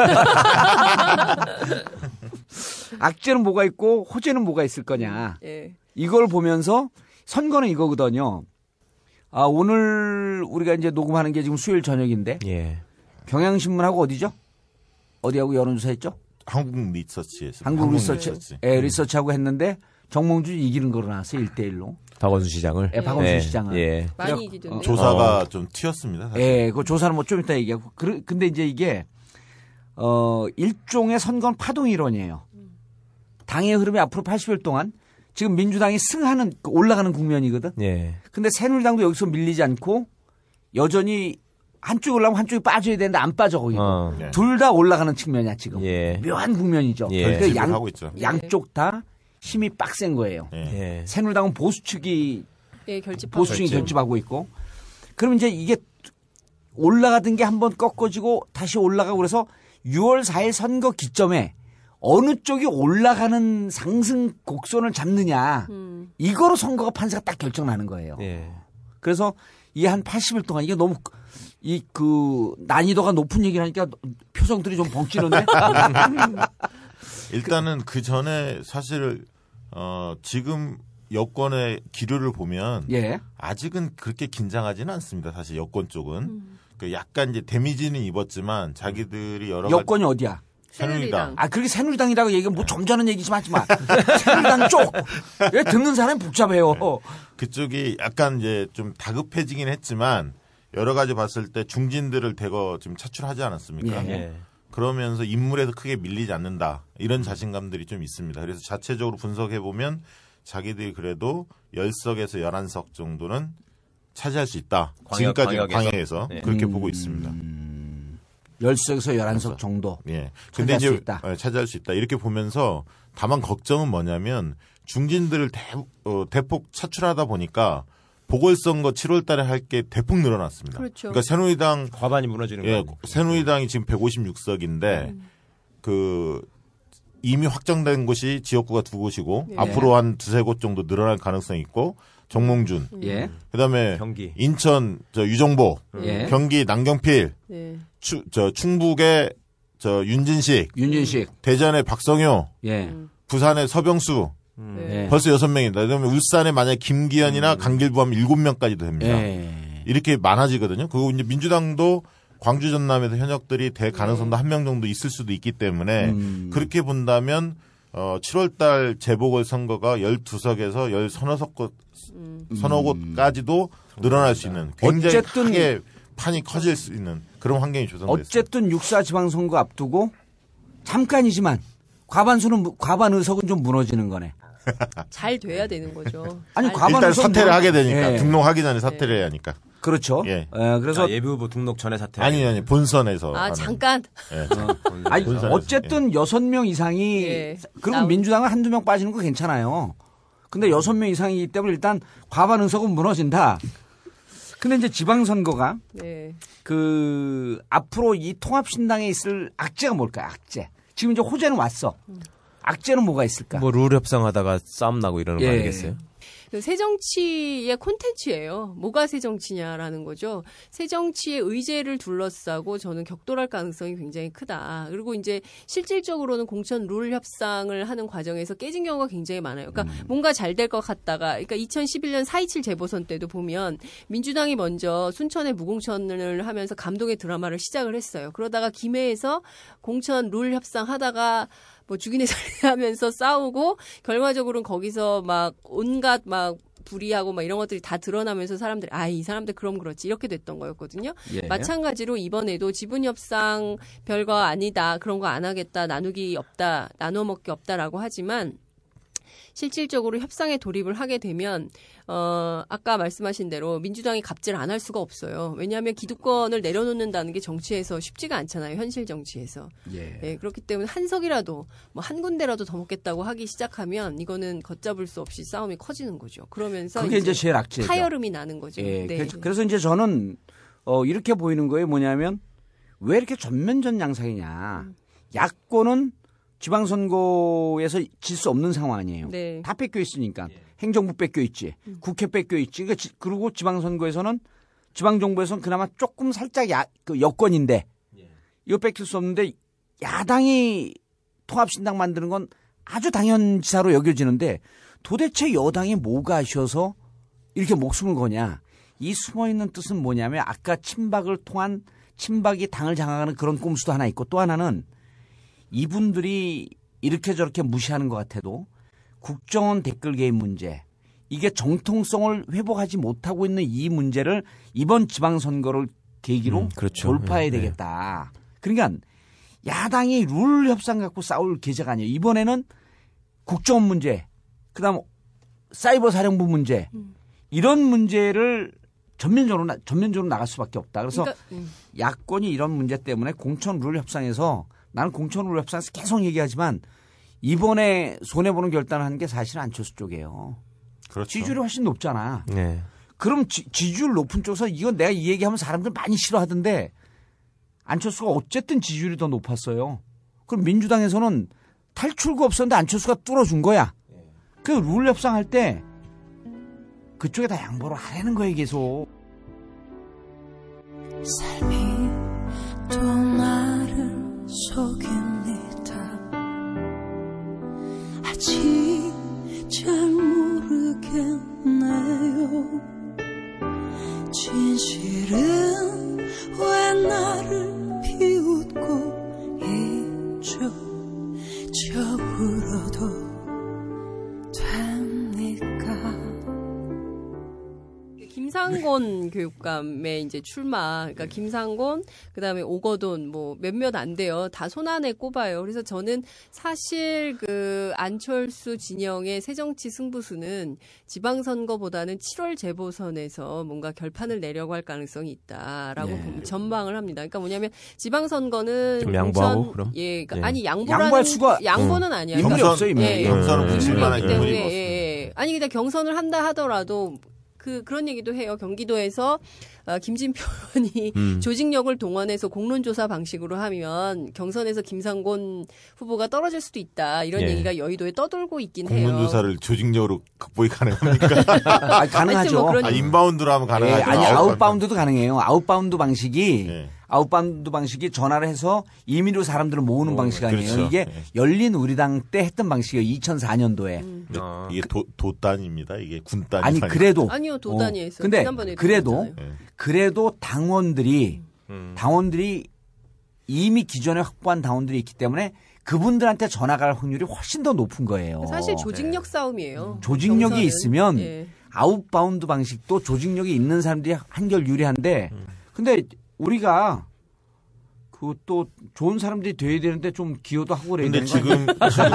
악재는 뭐가 있고 호재는 뭐가 있을 거냐. 예. 이걸 보면서 선거는 이거거든요. 아, 오늘 우리가 이제 녹음하는 게 지금 수요일 저녁인데 예. 경향신문하고 어디죠? 어디하고 여론조사 했죠? 한국 리서치에서 한국 리서치, 예, 리서치하고 했는데 정몽주 이기는 거로 나왔어요. 1대1로. 박원순 시장을. 예, 박원순 네. 시장을. 예. 많이. 어, 조사가 좀 튀었습니다. 사실. 예, 그 조사는 뭐 좀 이따 얘기하고. 그, 근데 이제 이게, 어, 일종의 선거는 파동 이론이에요. 당의 흐름이 앞으로 80일 동안 지금 민주당이 승하는, 그 올라가는 국면이거든. 예. 근데 새누리당도 여기서 밀리지 않고 여전히 한쪽이 올라가면 한쪽이 빠져야 되는데 안 빠져, 거기도. 어. 네. 둘다 올라가는 측면이야, 지금. 예. 묘한 국면이죠. 예. 그러니까 양, 하고 있죠. 양쪽 다 힘이 빡센 거예요. 예. 예. 새누리당은 보수 측이 예, 결집하고 보수층이 있죠. 결집하고 있고 그럼 이제 이게 올라가던 게 한번 꺾어지고 다시 올라가고 그래서 6월 4일 선거 기점에 어느 쪽이 올라가는 상승 곡선을 잡느냐 음. 이거로 선거가 판세가 딱 결정나는 거예요. 예. 그래서 이 한 80일 동안 이게 너무 이 그 난이도가 높은 얘기를 하니까 표정들이 좀 벙찌는데 [LAUGHS] 일단은 그 전에 사실 어 지금 여권의 기류를 보면 예. 아직은 그렇게 긴장하지는 않습니다. 사실 여권 쪽은 그 약간 이제 데미지는 입었지만 자기들이 여러 여권이 어디야? 새누리당 아, 그렇게 새누리당이라고 얘기하면 뭐 점잖은 얘기 좀 하지 마. 새누리당 쪽. 왜 듣는 사람이 복잡해요. 그쪽이 약간 이제 좀 다급해지긴 했지만 여러 가지 봤을 때 중진들을 대거 지금 차출하지 않았습니까? 예. 예. 그러면서 인물에서 크게 밀리지 않는다 이런 자신감들이 좀 있습니다. 그래서 자체적으로 분석해 보면 자기들이 그래도 10석에서 11석 정도는 차지할 수 있다. 광역, 지금까지 광역에서. 네. 그렇게 음. 보고 있습니다. 10석에서 11석 정도. 예. 근데 차지할 수 이제 있다. 예, 차지할 수 있다. 이렇게 보면서 다만 걱정은 뭐냐면 중진들을 대, 어, 대폭 차출하다 보니까 보궐선거 7월 달에 할 게 대폭 늘어났습니다. 그렇죠. 러니까 새누리당 과반이 무너지는 예, 거. 새누리당이 지금 156석인데 그 이미 확정된 곳이 지역구가 두 곳이고 예. 앞으로 한 두세 곳 정도 늘어날 가능성이 있고 정몽준 예. 그다음에 경기. 인천 저 유정보 예. 경기 남경필 네. 추, 저 충북의 저 윤진식 윤진식. 대전의 박성효 예. 부산의 서병수 네. 예. 벌써 여섯 명입니다. 그다음에 울산에 만약 김기현이나 강길부 하면 일곱 명까지도 됩니다. 예. 이렇게 많아지거든요. 그리고 이제 민주당도 광주 전남에서 현역들이 될 가능성도 한명 정도 있을 수도 있기 때문에 음. 그렇게 본다면 어 7월 달 재보궐 선거가 12석에서 10 서너 곳 서너 곳까지도 늘어날 수 있는 굉장히 어쨌든- 크게 판이 커질 수 있는 그런 환경이 조성됐습니다. 어쨌든 육사 지방선거 앞두고 잠깐이지만 과반수는 무- 과반 의석은 좀 무너지는 거네. [LAUGHS] 잘 돼야 되는 거죠. 아니, 잘- 과반- 일단 사퇴를 뭐- 하게 되니까 예. 등록하기 전에 사퇴를 해야 하니까. 그렇죠. 예. 예, 그래서 아, 예비 후보 등록 전에 사퇴. 아니 아니 본선에서 아 하는. 잠깐 예. [LAUGHS] 아니, 본선에서. 어쨌든 여섯 명 이상이 예. 그리고 나오- 민주당은 한두 명 빠지는 거 괜찮아요. 근데 여섯 명 이상이기 때문에 일단 과반 의석은 무너진다. 근데 이제 지방선거가 네. 그 앞으로 이 통합신당에 있을 악재가 뭘까요? 악재. 지금 이제 호재는 왔어. 악재는 뭐가 있을까? 뭐 룰 협상하다가 싸움 나고 이러는 예. 거 아니겠어요? 그 새정치의 콘텐츠예요. 뭐가 새정치냐라는 거죠. 새정치의 의제를 둘러싸고 저는 격돌할 가능성이 굉장히 크다. 그리고 이제 실질적으로는 공천 룰 협상을 하는 과정에서 깨진 경우가 굉장히 많아요. 그러니까 뭔가 잘 될 것 같다가, 그러니까 2011년 4.27 재보선 때도 보면 민주당이 먼저 순천에 무공천을 하면서 감동의 드라마를 시작을 했어요. 그러다가 김해에서 공천 룰 협상 하다가 뭐 죽이네 살해하면서 싸우고 결과적으로는 거기서 막 온갖 막 불의하고 막 이런 것들이 다 드러나면서 사람들이 아 이 사람들 그럼 그렇지 이렇게 됐던 거였거든요. 예. 마찬가지로 이번에도 지분 협상 별거 아니다 그런 거 안 하겠다 나누기 없다 나눠 먹기 없다라고 하지만 실질적으로 협상에 돌입을 하게 되면 어 아까 말씀하신 대로 민주당이 갑질 안 할 수가 없어요. 왜냐하면 기득권을 내려놓는다는 게 정치에서 쉽지가 않잖아요. 현실 정치에서. 예. 예, 그렇기 때문에 한 석이라도 뭐 한 군데라도 더 먹겠다고 하기 시작하면 이거는 걷잡을 수 없이 싸움이 커지는 거죠. 그러면서 그게 이제 제일 악재죠. 타열음이 나는 거죠. 예, 네. 그래서, 그래서 이제 저는 어, 이렇게 보이는 거예요. 뭐냐면 왜 이렇게 전면전 양상이냐. 음. 야권은 지방선거에서 질 수 없는 상황 아니에요. 네. 음. 다 뺏겨 있으니까 행정부 뺏겨 있지, 국회 뺏겨 있지. 그러니까 지- 그리고 지방선거에서는 지방정부에서는 그나마 조금 살짝 야, 그 여권인데 이거 뺏길 수 없는데 야당이 통합신당 만드는 건 아주 당연지사로 여겨지는데 도대체 여당이 뭐가 아쉬워서 이렇게 목숨을 거냐. 이 숨어 있는 뜻은 뭐냐면 아까 친박을 통한 친박이 당을 장악하는 그런 꼼수도 하나 있고 또 하나는 이분들이 이렇게 저렇게 무시하는 것 같아도 국정원 댓글 개입 문제 이게 정통성을 회복하지 못하고 있는 이 문제를 이번 지방선거를 계기로 음, 그렇죠. 돌파해야 예, 예. 되겠다. 그러니까 야당이 룰 협상 갖고 싸울 계제가 아니에요. 이번에는 국정원 문제, 그다음 사이버 사령부 문제 이런 문제를 전면적으로 나, 전면적으로 나갈 수밖에 없다. 그래서 그러니까, 음. 야권이 이런 문제 때문에 공천 룰 협상에서 나는 공천 룰 협상에서 계속 얘기하지만 이번에 손해 보는 결단을 한 게 사실 안철수 쪽이에요. 그렇죠. 지지율이 훨씬 높잖아. 네. 그럼 지, 지지율 높은 쪽에서 이건 내가 이 얘기하면 사람들 많이 싫어하던데 안철수가 어쨌든 지지율이 더 높았어요. 그럼 민주당에서는 탈출구 없었는데 안철수가 뚫어준 거야. 그 룰 협상할 때 그쪽에 다 양보를 하라는 거예요, 계속. 삶이 또 나를 속입니다. 아직 잘 모르겠네요. 진실은 왜 나를 비웃고 있죠? 저 울어도 됩니까? 김상곤 교육감의 이제 출마, 그러니까 김상곤, 그 다음에 오거돈 뭐 몇몇 안 돼요. 다 손안에 꼽아요. 그래서 저는 사실 그 안철수 진영의 새정치 승부수는 지방선거보다는 7월 재보선에서 뭔가 결판을 내려고 할 가능성이 있다라고 네. 봅- 전망을 합니다. 그러니까 뭐냐면 지방선거는 좀 양보하고, 공천- 그럼? 예, 그러니까 예. 아니 양보라는 양보할 수가- 양보는 음. 아니야. 힘이 그러니까 없어요. 예, 예. 경선은 음. 붙일 만한 인물이기 인물이 때문에 없습니다. 예, 예. 아니 근데 경선을 한다 하더라도 그 그런 얘기도 해요. 경기도에서 어, 김진표 의원이 음. 조직력을 동원해서 공론조사 방식으로 하면 경선에서 김상곤 후보가 떨어질 수도 있다 이런 예. 얘기가 여의도에 떠돌고 있긴 해요. 공론조사를 조직력으로 극복이 가능합니까? [LAUGHS] 아, 가능하죠. 뭐 그런- 아, inbound로 하면 예, 가능하죠. 아니 outbound. outbound도 가능해요. outbound 방식이 예. outbound 방식이 전화를 해서 임의로 사람들을 모으는 방식 아니에요. 그렇죠. 이게 예. 열린 우리당 때 했던 방식이에요. 2004년도에. 음. 아. 이게 도, 도단입니다. 이게 군단이 아니. 그래도 아니요 도단이 어, 했어요. 근데 지난번에도 그래도. 예. 그래도 당원들이 음. 당원들이 이미 기존에 확보한 당원들이 있기 때문에 그분들한테 전화 갈 확률이 훨씬 더 높은 거예요. 사실 조직력 싸움이에요. 어. 조직력이 경선은. 있으면 예. outbound 방식도 조직력이 있는 사람들이 한결 유리한데 근데 우리가 그또 좋은 사람들이 돼야 되는데 좀 기여도 하고 그래야 되는 거 지금 [LAUGHS] 지금,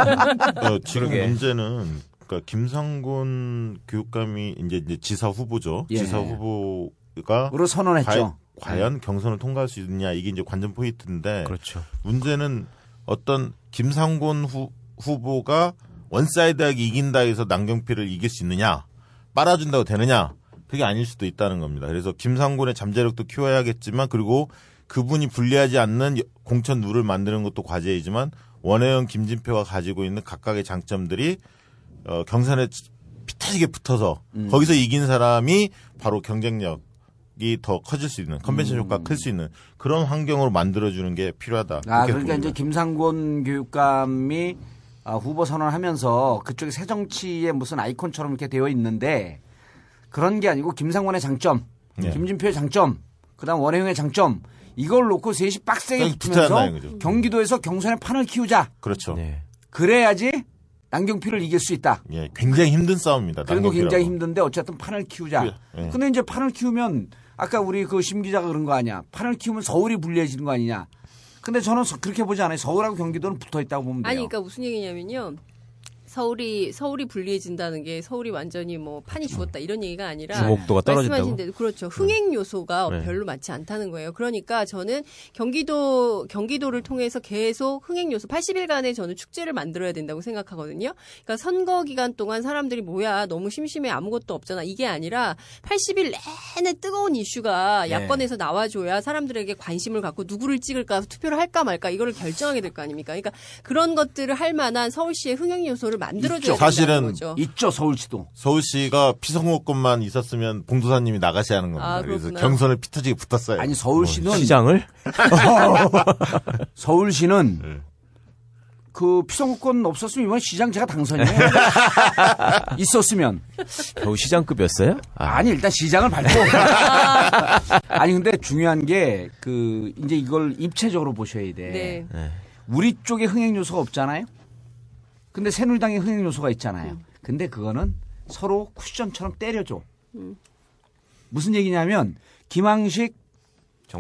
어, 지금 그러게. 문제는 그러니까 김상곤 교육감이 이제, 이제 지사 후보죠. 예. 지사 후보가 으로 선언했죠. 과, 연 경선을 통과할 수 있느냐 이게 이제 관전 포인트인데 그렇죠. 문제는 어떤 김상곤 후, 후보가 one side하게 이긴다 해서 남경필을 이길 수 있느냐 빨아준다고 되느냐 그게 아닐 수도 있다는 겁니다. 그래서 김상곤의 잠재력도 키워야겠지만 그리고 그분이 불리하지 않는 여- 공천 룰을 만드는 것도 과제이지만 원혜영, 김진표가 가지고 있는 각각의 장점들이 어, 경선에 피 터지게 붙어서 음. 거기서 이긴 사람이 바로 경쟁력이 더 커질 수 있는 컨벤션 효과 클수 있는 그런 환경으로 만들어주는 게 필요하다. 아, 그러니까 봅니다. 이제 김상곤 교육감이 아, 후보 선언하면서 그쪽에 새정치의 무슨 아이콘처럼 이렇게 되어 있는데 그런 게 아니고 김상곤의 장점, 네. 김진표의 장점, 그다음 원혜영의 장점 이걸 놓고 셋이 빡세게 딱 붙으면서. 경기도에서 경선의 판을 키우자. 그렇죠. 네. 그래야지 남경필을 이길 수 있다. 예, 굉장히 힘든 싸움입니다. 그래도 남경필하고. 굉장히 힘든데 어쨌든 판을 키우자. 예. 근데 이제 판을 키우면 아까 우리 그 심 기자가 그런 거 아니야. 판을 키우면 서울이 불리해지는 거 아니냐. 근데 저는 서- 그렇게 보지 않아요. 서울하고 경기도는 붙어 있다고 보면 돼요. 아니, 그러니까 무슨 얘기냐면요. 서울이 서울이 불리해진다는 게 서울이 완전히 뭐 판이 죽었다 이런 얘기가 아니라 주목도가 떨어진다고? 말씀하신 대로 그렇죠 흥행 요소가 네. 별로 많지 않다는 거예요. 그러니까 저는 경기도 경기도를 통해서 계속 흥행 요소 80일간의 저는 축제를 만들어야 된다고 생각하거든요. 그러니까 선거 기간 동안 사람들이 뭐야 너무 심심해 아무것도 없잖아 이게 아니라 80일 내내 뜨거운 이슈가 네. 야권에서 나와줘야 사람들에게 관심을 갖고 누구를 찍을까 투표를 할까 말까 이거를 결정하게 될 거 아닙니까? 그러니까 그런 것들을 할 만한 서울시의 흥행 요소를 만들어줘야 된다는 사실은 거죠. 있죠 서울시도. 서울시가 피선거권만 있었으면 봉도사님이 나가셔야 하는 겁니다. 아, 그래서. 경선을 피터지게 붙었어요. 아니 서울시는 뭐 시장을 [LAUGHS] 서울시는 네. 그 피선거권 없었으면 이번 시장 제가 당선이에요. [LAUGHS] 있었으면 겨우 시장급이었어요? 아, 아니 일단 시장을 밟고 [LAUGHS] 아니 근데 중요한 게 그 이제 이걸 입체적으로 보셔야 돼. 네. 네. 우리 쪽에 흥행 요소가 없잖아요. 근데 새누리당에 흥행 요소가 있잖아요. 근데 그거는 서로 쿠션처럼 때려줘. 무슨 얘기냐면 김항식 아,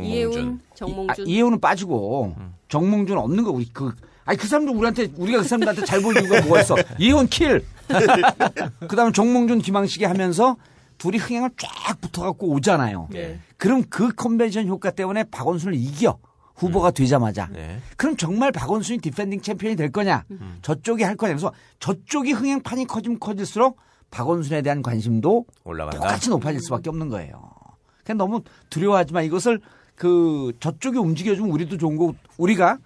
정몽준. 이해훈은 빠지고 정몽준 없는 거 우리 그 아니 그 사람도 우리한테 우리가 그 사람들한테 잘 보일 이유가 뭐가 있어? [LAUGHS] 이해훈 킬. [LAUGHS] 그다음에 정몽준 김항식이 하면서 둘이 흥행을 쫙 붙어갖고 오잖아요. 네. 그럼 그 컨벤션 효과 때문에 박원순을 이겨 후보가 되자마자. 네. 그럼 정말 박원순이 defending champion이 될 거냐? 저쪽이 할 거냐? 그래서 저쪽이 흥행판이 커지면 커질수록 박원순에 대한 관심도 올라간다. 똑같이 높아질 수밖에 없는 거예요. 그냥 너무 두려워하지만 이것을 그 저쪽이 움직여주면 우리도 좋은 거고 우리가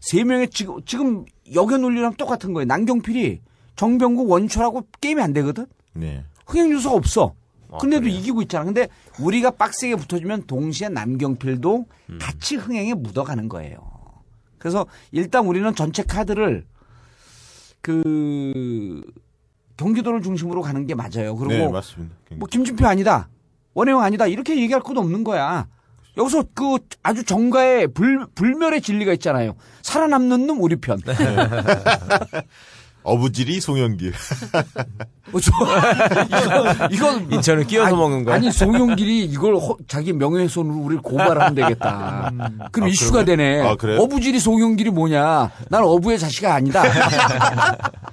세 명의 지금 지금 여겨 논리랑 똑같은 거예요. 남경필이 정병국 원초라고 게임이 안 되거든. 네. 흥행 요소가 없어. 아, 근데도 그래요? 이기고 있잖아. 근데 우리가 빡세게 붙어주면 동시에 남경필도 음. 같이 흥행에 묻어가는 거예요. 그래서 일단 우리는 전체 카드를 그 경기도를 중심으로 가는 게 맞아요. 그리고 네, 맞습니다. 뭐 김진표 아니다. 원혜영 아니다. 이렇게 얘기할 것도 없는 거야. 여기서 그 아주 정가의 불, 불멸의 진리가 있잖아요. 살아남는 놈 우리 편. [LAUGHS] [LAUGHS] 네. 어부질이 송영길. [LAUGHS] 뭐 저- 이거, 이건 [LAUGHS] 인천을 끼워서 아니, 먹는 거야? 아니 송영길이 이걸 허- 자기 명예훼손으로 우리를 고발하면 되겠다. 그럼 아, 이슈가 그러면- 되네. 아, 그래요? 어부질이 송영길이 뭐냐? 난 어부의 자식이 아니다. [LAUGHS]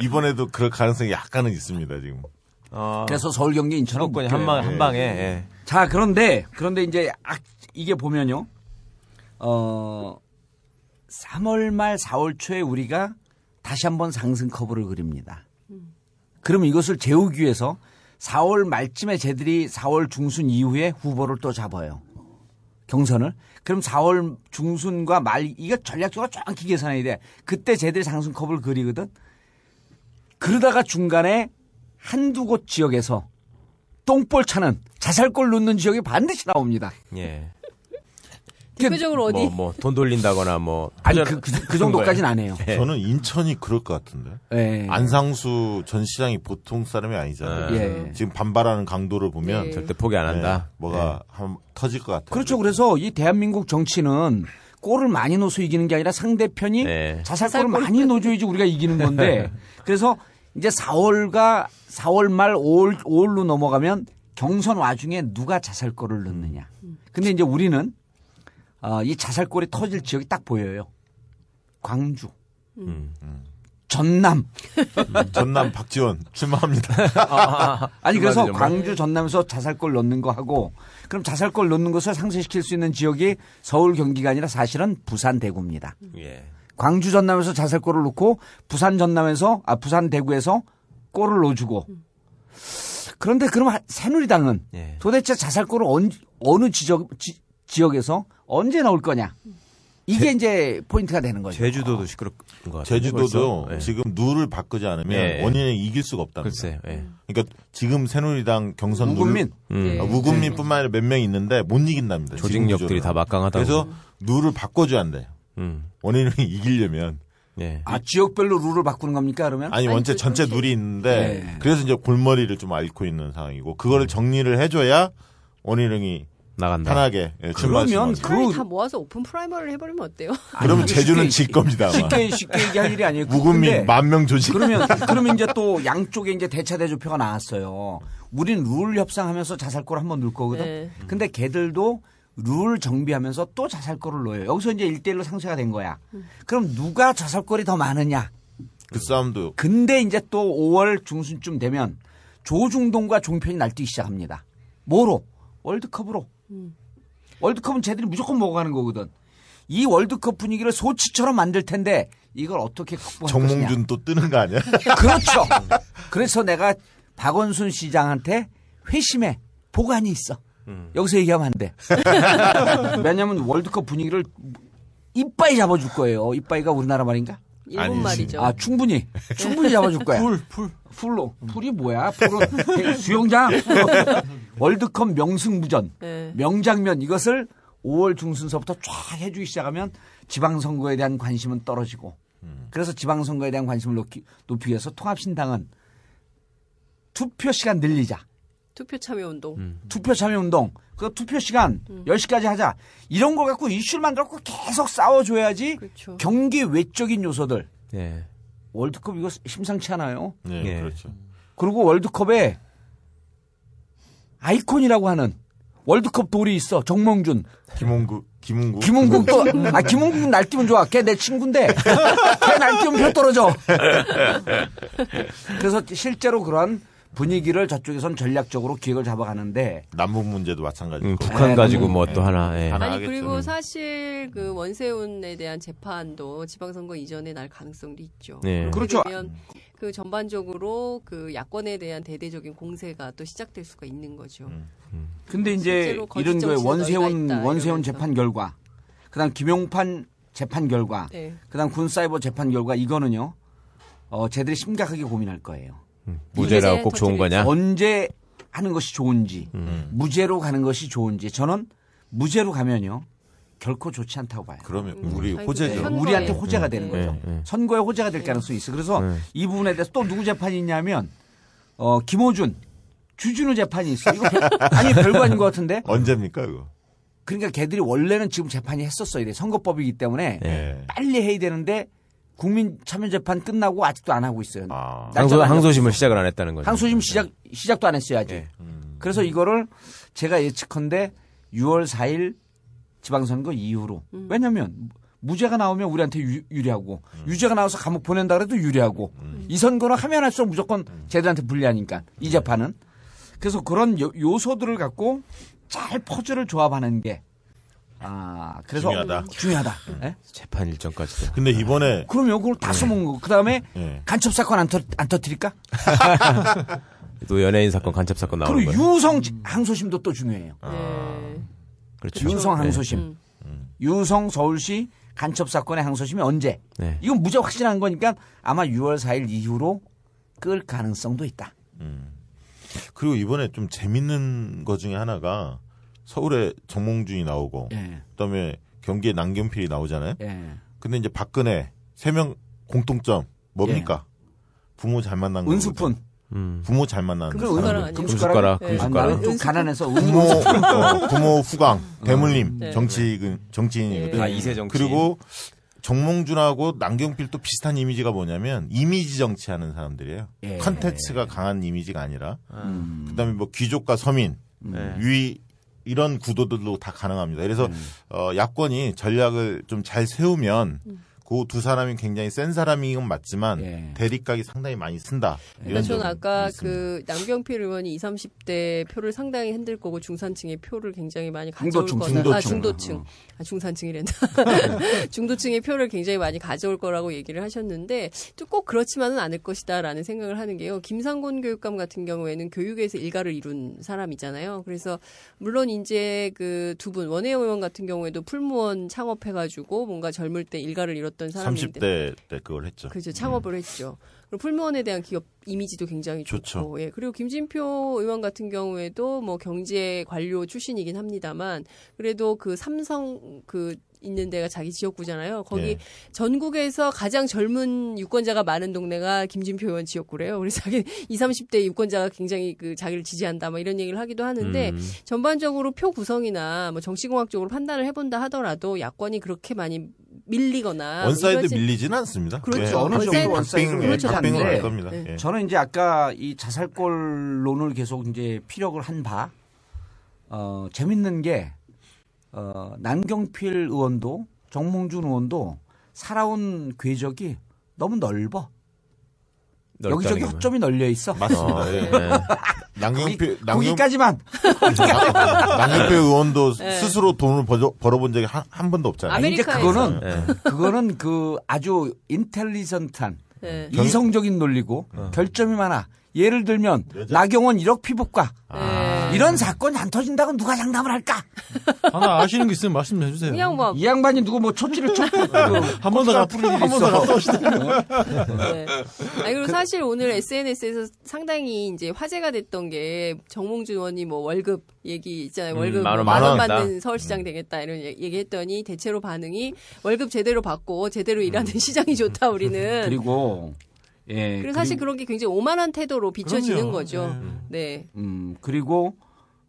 이번에도 그럴 가능성이 약간은 있습니다, 지금. 어, 그래서 서울 경기 인천은 수도권이 묶여요. 한, 방, 한 방에. 예. 자, 그런데, 그런데 이제, 아, 이게 보면요. 어, 3월 말 4월 초에 우리가 다시 한번 상승 커브를 그립니다. 그러면 이것을 재우기 위해서 4월 말쯤에 쟤들이 4월 중순 이후에 후보를 또 잡아요. 경선을. 그럼 4월 중순과 말, 이거 전략적으로 정확히 계산해야 돼. 그때 쟤들이 상승 커브를 그리거든. 그러다가 중간에 한두 곳 지역에서 똥볼 차는 자살골 넣는 지역이 반드시 나옵니다. 예. 대표적으로 어디? 뭐, 뭐, 돈 돌린다거나 뭐. 아니, 그, 그, 그 정도까지는 안 해요. 예. 저는 인천이 그럴 것 같은데. 예. 안상수 전 시장이 보통 사람이 아니잖아요. 예. 지금 반발하는 강도를 보면 예. 절대 포기 안 한다. 네, 뭐가 한 터질 것 같아요. 그렇죠. 그래서 이 대한민국 정치는 골을 많이 넣어서 이기는 게 아니라 상대편이 네. 자살골을 많이 넣어줘야지 우리가 이기는 건데 [LAUGHS] 그래서 이제 4월과 4월 말 5월, 5월로 넘어가면 경선 와중에 누가 자살골을 넣느냐. 근데 이제 우리는 어, 이 자살골이 터질 지역이 딱 보여요. 광주, 음. 전남. 전남 박지원 출마합니다. [LAUGHS] 아니 그래서 정말. 광주 전남에서 자살골 넣는 거 하고 그럼 자살골 넣는 것을 상쇄시킬 수 있는 지역이 서울 경기가 아니라 사실은 부산 대구입니다. 예. 광주 전남에서 자살골을 넣고 부산 전남에서 아 부산 대구에서 골을 넣어주고 그런데 그럼 하- 새누리당은 예. 도대체 자살골을 언, 어느 지적 지, 지역에서 언제 넣을 거냐? 이게 이제 포인트가 되는 거죠. 제주도도 것 같아요. 제주도도 벌써. 예. 지금 누를 바꾸지 않으면 예. 원인을 이길 수가 없답니다. 글쎄요. 예. 그러니까 지금 새누리당 경선 무국민. 음. 네. 누, 어, 무국민뿐만 아니라 몇 명 있는데 못 이긴답니다. 조직력들이. 다 막강하다고. 그래서 룰을 바꿔줘야 한대요. 음. 원인을 [LAUGHS] 이기려면 예. 아 지역별로 룰을 바꾸는 겁니까 그러면? 아니 원체 그- 전체. 룰이 있는데 네. 그래서 이제 골머리를 좀 앓고 있는 상황이고 그거를 정리를 해줘야 원희룡이 나간다. 편하게 예, 그러면 그- 다 모아서 open primary를 해버리면 어때요? 그러면 이게 제주는 질 겁니다. 쉽게 쉽게 얘기할 일이 아니에요. 무국민 근데 만명 조직. 그러면 그러면 이제 또 양쪽에 이제 대차 대조표가 나왔어요. 우린 룰 협상하면서 자살골을 한번 넣을 거거든. 네. 근데 걔들도 룰 정비하면서 또 자살골을 넣어요. 여기서 이제 1대1로 상쇄가 된 거야. 그럼 누가 자살골이 더 많으냐? 그 싸움도 근데 이제 또 5월 중순쯤 되면 조중동과 종편이 날뛰기 시작합니다. 뭐로? 월드컵으로. 월드컵은 쟤들이 무조건 먹어가는 거거든. 이 월드컵 분위기를 소치처럼 만들 텐데 이걸 어떻게 극복할 것이냐. 정몽준 또 뜨는 거 아니야? [LAUGHS] 그렇죠. 그래서 내가 박원순 시장한테 회심의 복안이 있어. 여기서 얘기하면 안 돼. [LAUGHS] 왜냐면 월드컵 분위기를 이빠이 잡아줄 거예요. 이빠이가 우리나라 말인가? 일본 아니지. 말이죠. 아 충분히 충분히 잡아줄 거야. full, full. full로 full이 뭐야? pool은 [LAUGHS] 수영장 월드컵 명승부전 네. 명장면 이것을 5월 중순서부터 쫙 해주기 시작하면 지방선거에 대한 관심은 떨어지고 그래서 지방선거에 대한 관심을 높이, 높이기 위해서 통합신당은 투표 시간 늘리자. 투표 참여 운동. 음. 투표 참여 운동. 그 투표 시간 10시까지 하자. 이런 걸 갖고 이슈를 만들어 갖고 계속 싸워줘야지 그렇죠. 경기 외적인 요소들. 예. 월드컵 이거 심상치 않아요. 네, 예. 그렇죠. 그리고 월드컵에 아이콘이라고 하는 월드컵 돌이 있어. 정몽준. 김홍구, 김홍구. 김홍국도, [LAUGHS] 아, 김홍국 날뛰면 좋아. 걔 내 친구인데. 걔 날뛰면 표 떨어져. [LAUGHS] 그래서 실제로 그런 분위기를 저쪽에선 전략적으로 기획을 잡아가는데 남북 문제도 마찬가지고. 음, 북한 네, 가지고 너무- 뭐또 하나. 예. 하나 아니 하겠죠. 그리고 사실 그 원세훈에 대한 재판도 지방선거 이전에 날 가능성도 있죠. 네. 그렇죠. 그 전반적으로 그 야권에 대한 대대적인 공세가 또 시작될 수가 있는 거죠. 근데 이제 실제로 거짓 이런 거에 정치도 원세훈 원세훈 이러면서. 재판 결과, 그다음 김용판 재판 결과, 네. 그다음 군 사이버 재판 결과 이거는요. 어, 쟤들이 심각하게 고민할 거예요. 무죄라고 꼭 좋은 거냐? 언제 하는 것이 좋은지, 음. 무죄로 가는 것이 좋은지. 저는 무죄로 가면요. 결코 좋지 않다고 봐요. 그러면 우리 아니, 호재죠. 네. 우리한테 호재가 되는 거죠. 네, 네. 선거에 호재가 될 가능성이 있어. 그래서 네. 이 부분에 대해서 또 누구 재판이 있냐면 어, 김호준, 주진우 재판이 있어. 이거 별, [LAUGHS] 아니 별거 아닌 것 같은데. 언제입니까, 이거? 그러니까 걔들이 원래는 지금 재판이 했었어야 돼. 선거법이기 때문에 예. 빨리 해야 되는데 국민 참여 재판 끝나고 아직도 안 하고 있어요. 아. 항소, 안 항소심을. 시작을 안 했다는 거죠. 항소심 시작 시작도 안 했어요 아직. 예. 그래서 이거를 제가 예측컨대 6월 4일 지방선거 이후로 왜냐하면 무죄가 나오면 우리한테 유, 리하고 유죄가 나와서 감옥 보낸다 그래도 유리하고 이 선거는 하면 할수록 무조건 쟤들한테 불리하니까 이 재판은 그래서 그런 요, 요소들을 갖고 잘 퍼즐을 조합하는 게 아, 그래서 중요하다. 중요하다. 예? 재판 일정까지도. 근데 이번에 그럼요, 그걸 다 써먹은 거. 그 다음에 예. 간첩 사건 안, 터, 안 터뜨릴까? 또 연예인 사건, 간첩 사건 나오는 그리고 거예요. 유성 항소심도 또 중요해요. 네. 그렇죠. 유성 네. 항소심. 유성 서울시 간첩 사건의 항소심이 언제? 네. 이건 무죄 확실한 거니까 아마 6월 4일 이후로 끌 가능성도 있다. 그리고 이번에 좀 재밌는 것 중에 하나가 서울에 정몽준이 나오고 예. 그다음에 경기에 남경필이 나오잖아요. 예. 근데 이제 박근혜 세 명 공통점 뭡니까? 부모 잘 만난 거. 은수푼. 음. 부모 잘 만나는 사람들. 금숟가락? 금숟가락, 네. 아, 금숟가락. 나는 좀 가난해서 부모. 어, 부모 후광 대물림 네. 정치인 정치인이거든. 아, 이세 정치. 그리고 정몽준하고 남경필 또 비슷한 이미지가 뭐냐면 이미지 정치하는 사람들이에요. 예. 컨텐츠가 강한 이미지가 아니라 음. 그다음에 뭐 귀족과 서민, 네. 유이 이런 구도들도 다 가능합니다. 그래서 어, 야권이 전략을 좀 잘 세우면 그 두 사람이 굉장히 센 사람인 건 맞지만 예. 대립각이 상당히 많이 쓴다. 그러니까 저는 아까 있습니다. 그 남경필 의원이 20, 30대 표를 상당히 흔들 거고 중산층의 표를 굉장히 많이 가져올 중도층, 거다. 아, 중도층. 중도층. 아, 중산층이란다. [LAUGHS] 중도층의 표를 굉장히 많이 가져올 거라고 얘기를 하셨는데 또 꼭 그렇지만은 않을 것이다라는 생각을 하는 게요. 김상곤 교육감 같은 경우에는 교육에서 일가를 이룬 사람이잖아요. 그래서 물론 이제 그 두 분 원혜영 의원 같은 경우에도 풀무원 창업해가지고 뭔가 젊을 때 일가를 이뤘 던 사람인데 30대 때 그걸 했죠. 그죠 창업을 했죠. 그리고 풀무원에 대한 기업 이미지도 굉장히 좋고, 좋죠. 예. 그리고 김진표 의원 같은 경우에도 뭐 경제 관료 출신이긴 합니다만 그래도 그 삼성 그 있는 데가 자기 지역구잖아요. 거기 예. 전국에서 가장 젊은 유권자가 많은 동네가 김진표 의원 지역구래요. 그래서 자기 [LAUGHS] 20, 30대 유권자가 굉장히 그 자기를 지지한다 뭐 이런 얘기를 하기도 하는데 음. 전반적으로 표 구성이나 뭐 정치공학적으로 판단을 해본다 하더라도 야권이 그렇게 많이 밀리거나 one side 이러지- 밀리지는 않습니다. 그렇죠. 예. 어느 정도 one side 박빙, 그렇죠. 박빙은 한데 할 겁니다. 네. 예. 저는 이제 아까 이 자살골론을 계속 이제 피력을 한 바, 어, 재밌는 게, 어, 남경필 의원도 정몽준 의원도 살아온 궤적이 너무 넓어. 여기저기 허점이 널려 있어. 맞습니다. 어, 예. 네. [LAUGHS] 남경필, 남경, 거기까지만. 남경필 의원도 [LAUGHS] 네. 스스로 돈을 벌어, 벌어 본 적이 한, 한 번도 없잖아요. 아니, 이제. 그거는, 네. 그거는 그 아주 인텔리전트한 네. 이성적인 논리고 결점이 많아. 예를 들면 나경원 1억 피부과 네. 이런 사건이 안 터진다고 누가 장담을 할까? [LAUGHS] 하나 아시는 거 있으면 말씀 해주세요. 그냥 뭐 이 양반이 누구 뭐 초치를 쳐한번더 갔, 한번 더 갔다. 네. 아니 그리고 사실 오늘 SNS에서 상당히 이제 화제가 됐던 게 정몽준 의원이 뭐 월급 얘기 있잖아요. 음, 월급 만 원, 만원만원 받는. 서울시장 되겠다 이런 얘- 얘기 했더니 대체로 반응이 월급 제대로 받고 제대로 일하는 [LAUGHS] 시장이 좋다 우리는. 그리고 예 그리고 사실 그런 게 굉장히 오만한 태도로 비춰지는 그럼요. 거죠. 네. 네. 음 그리고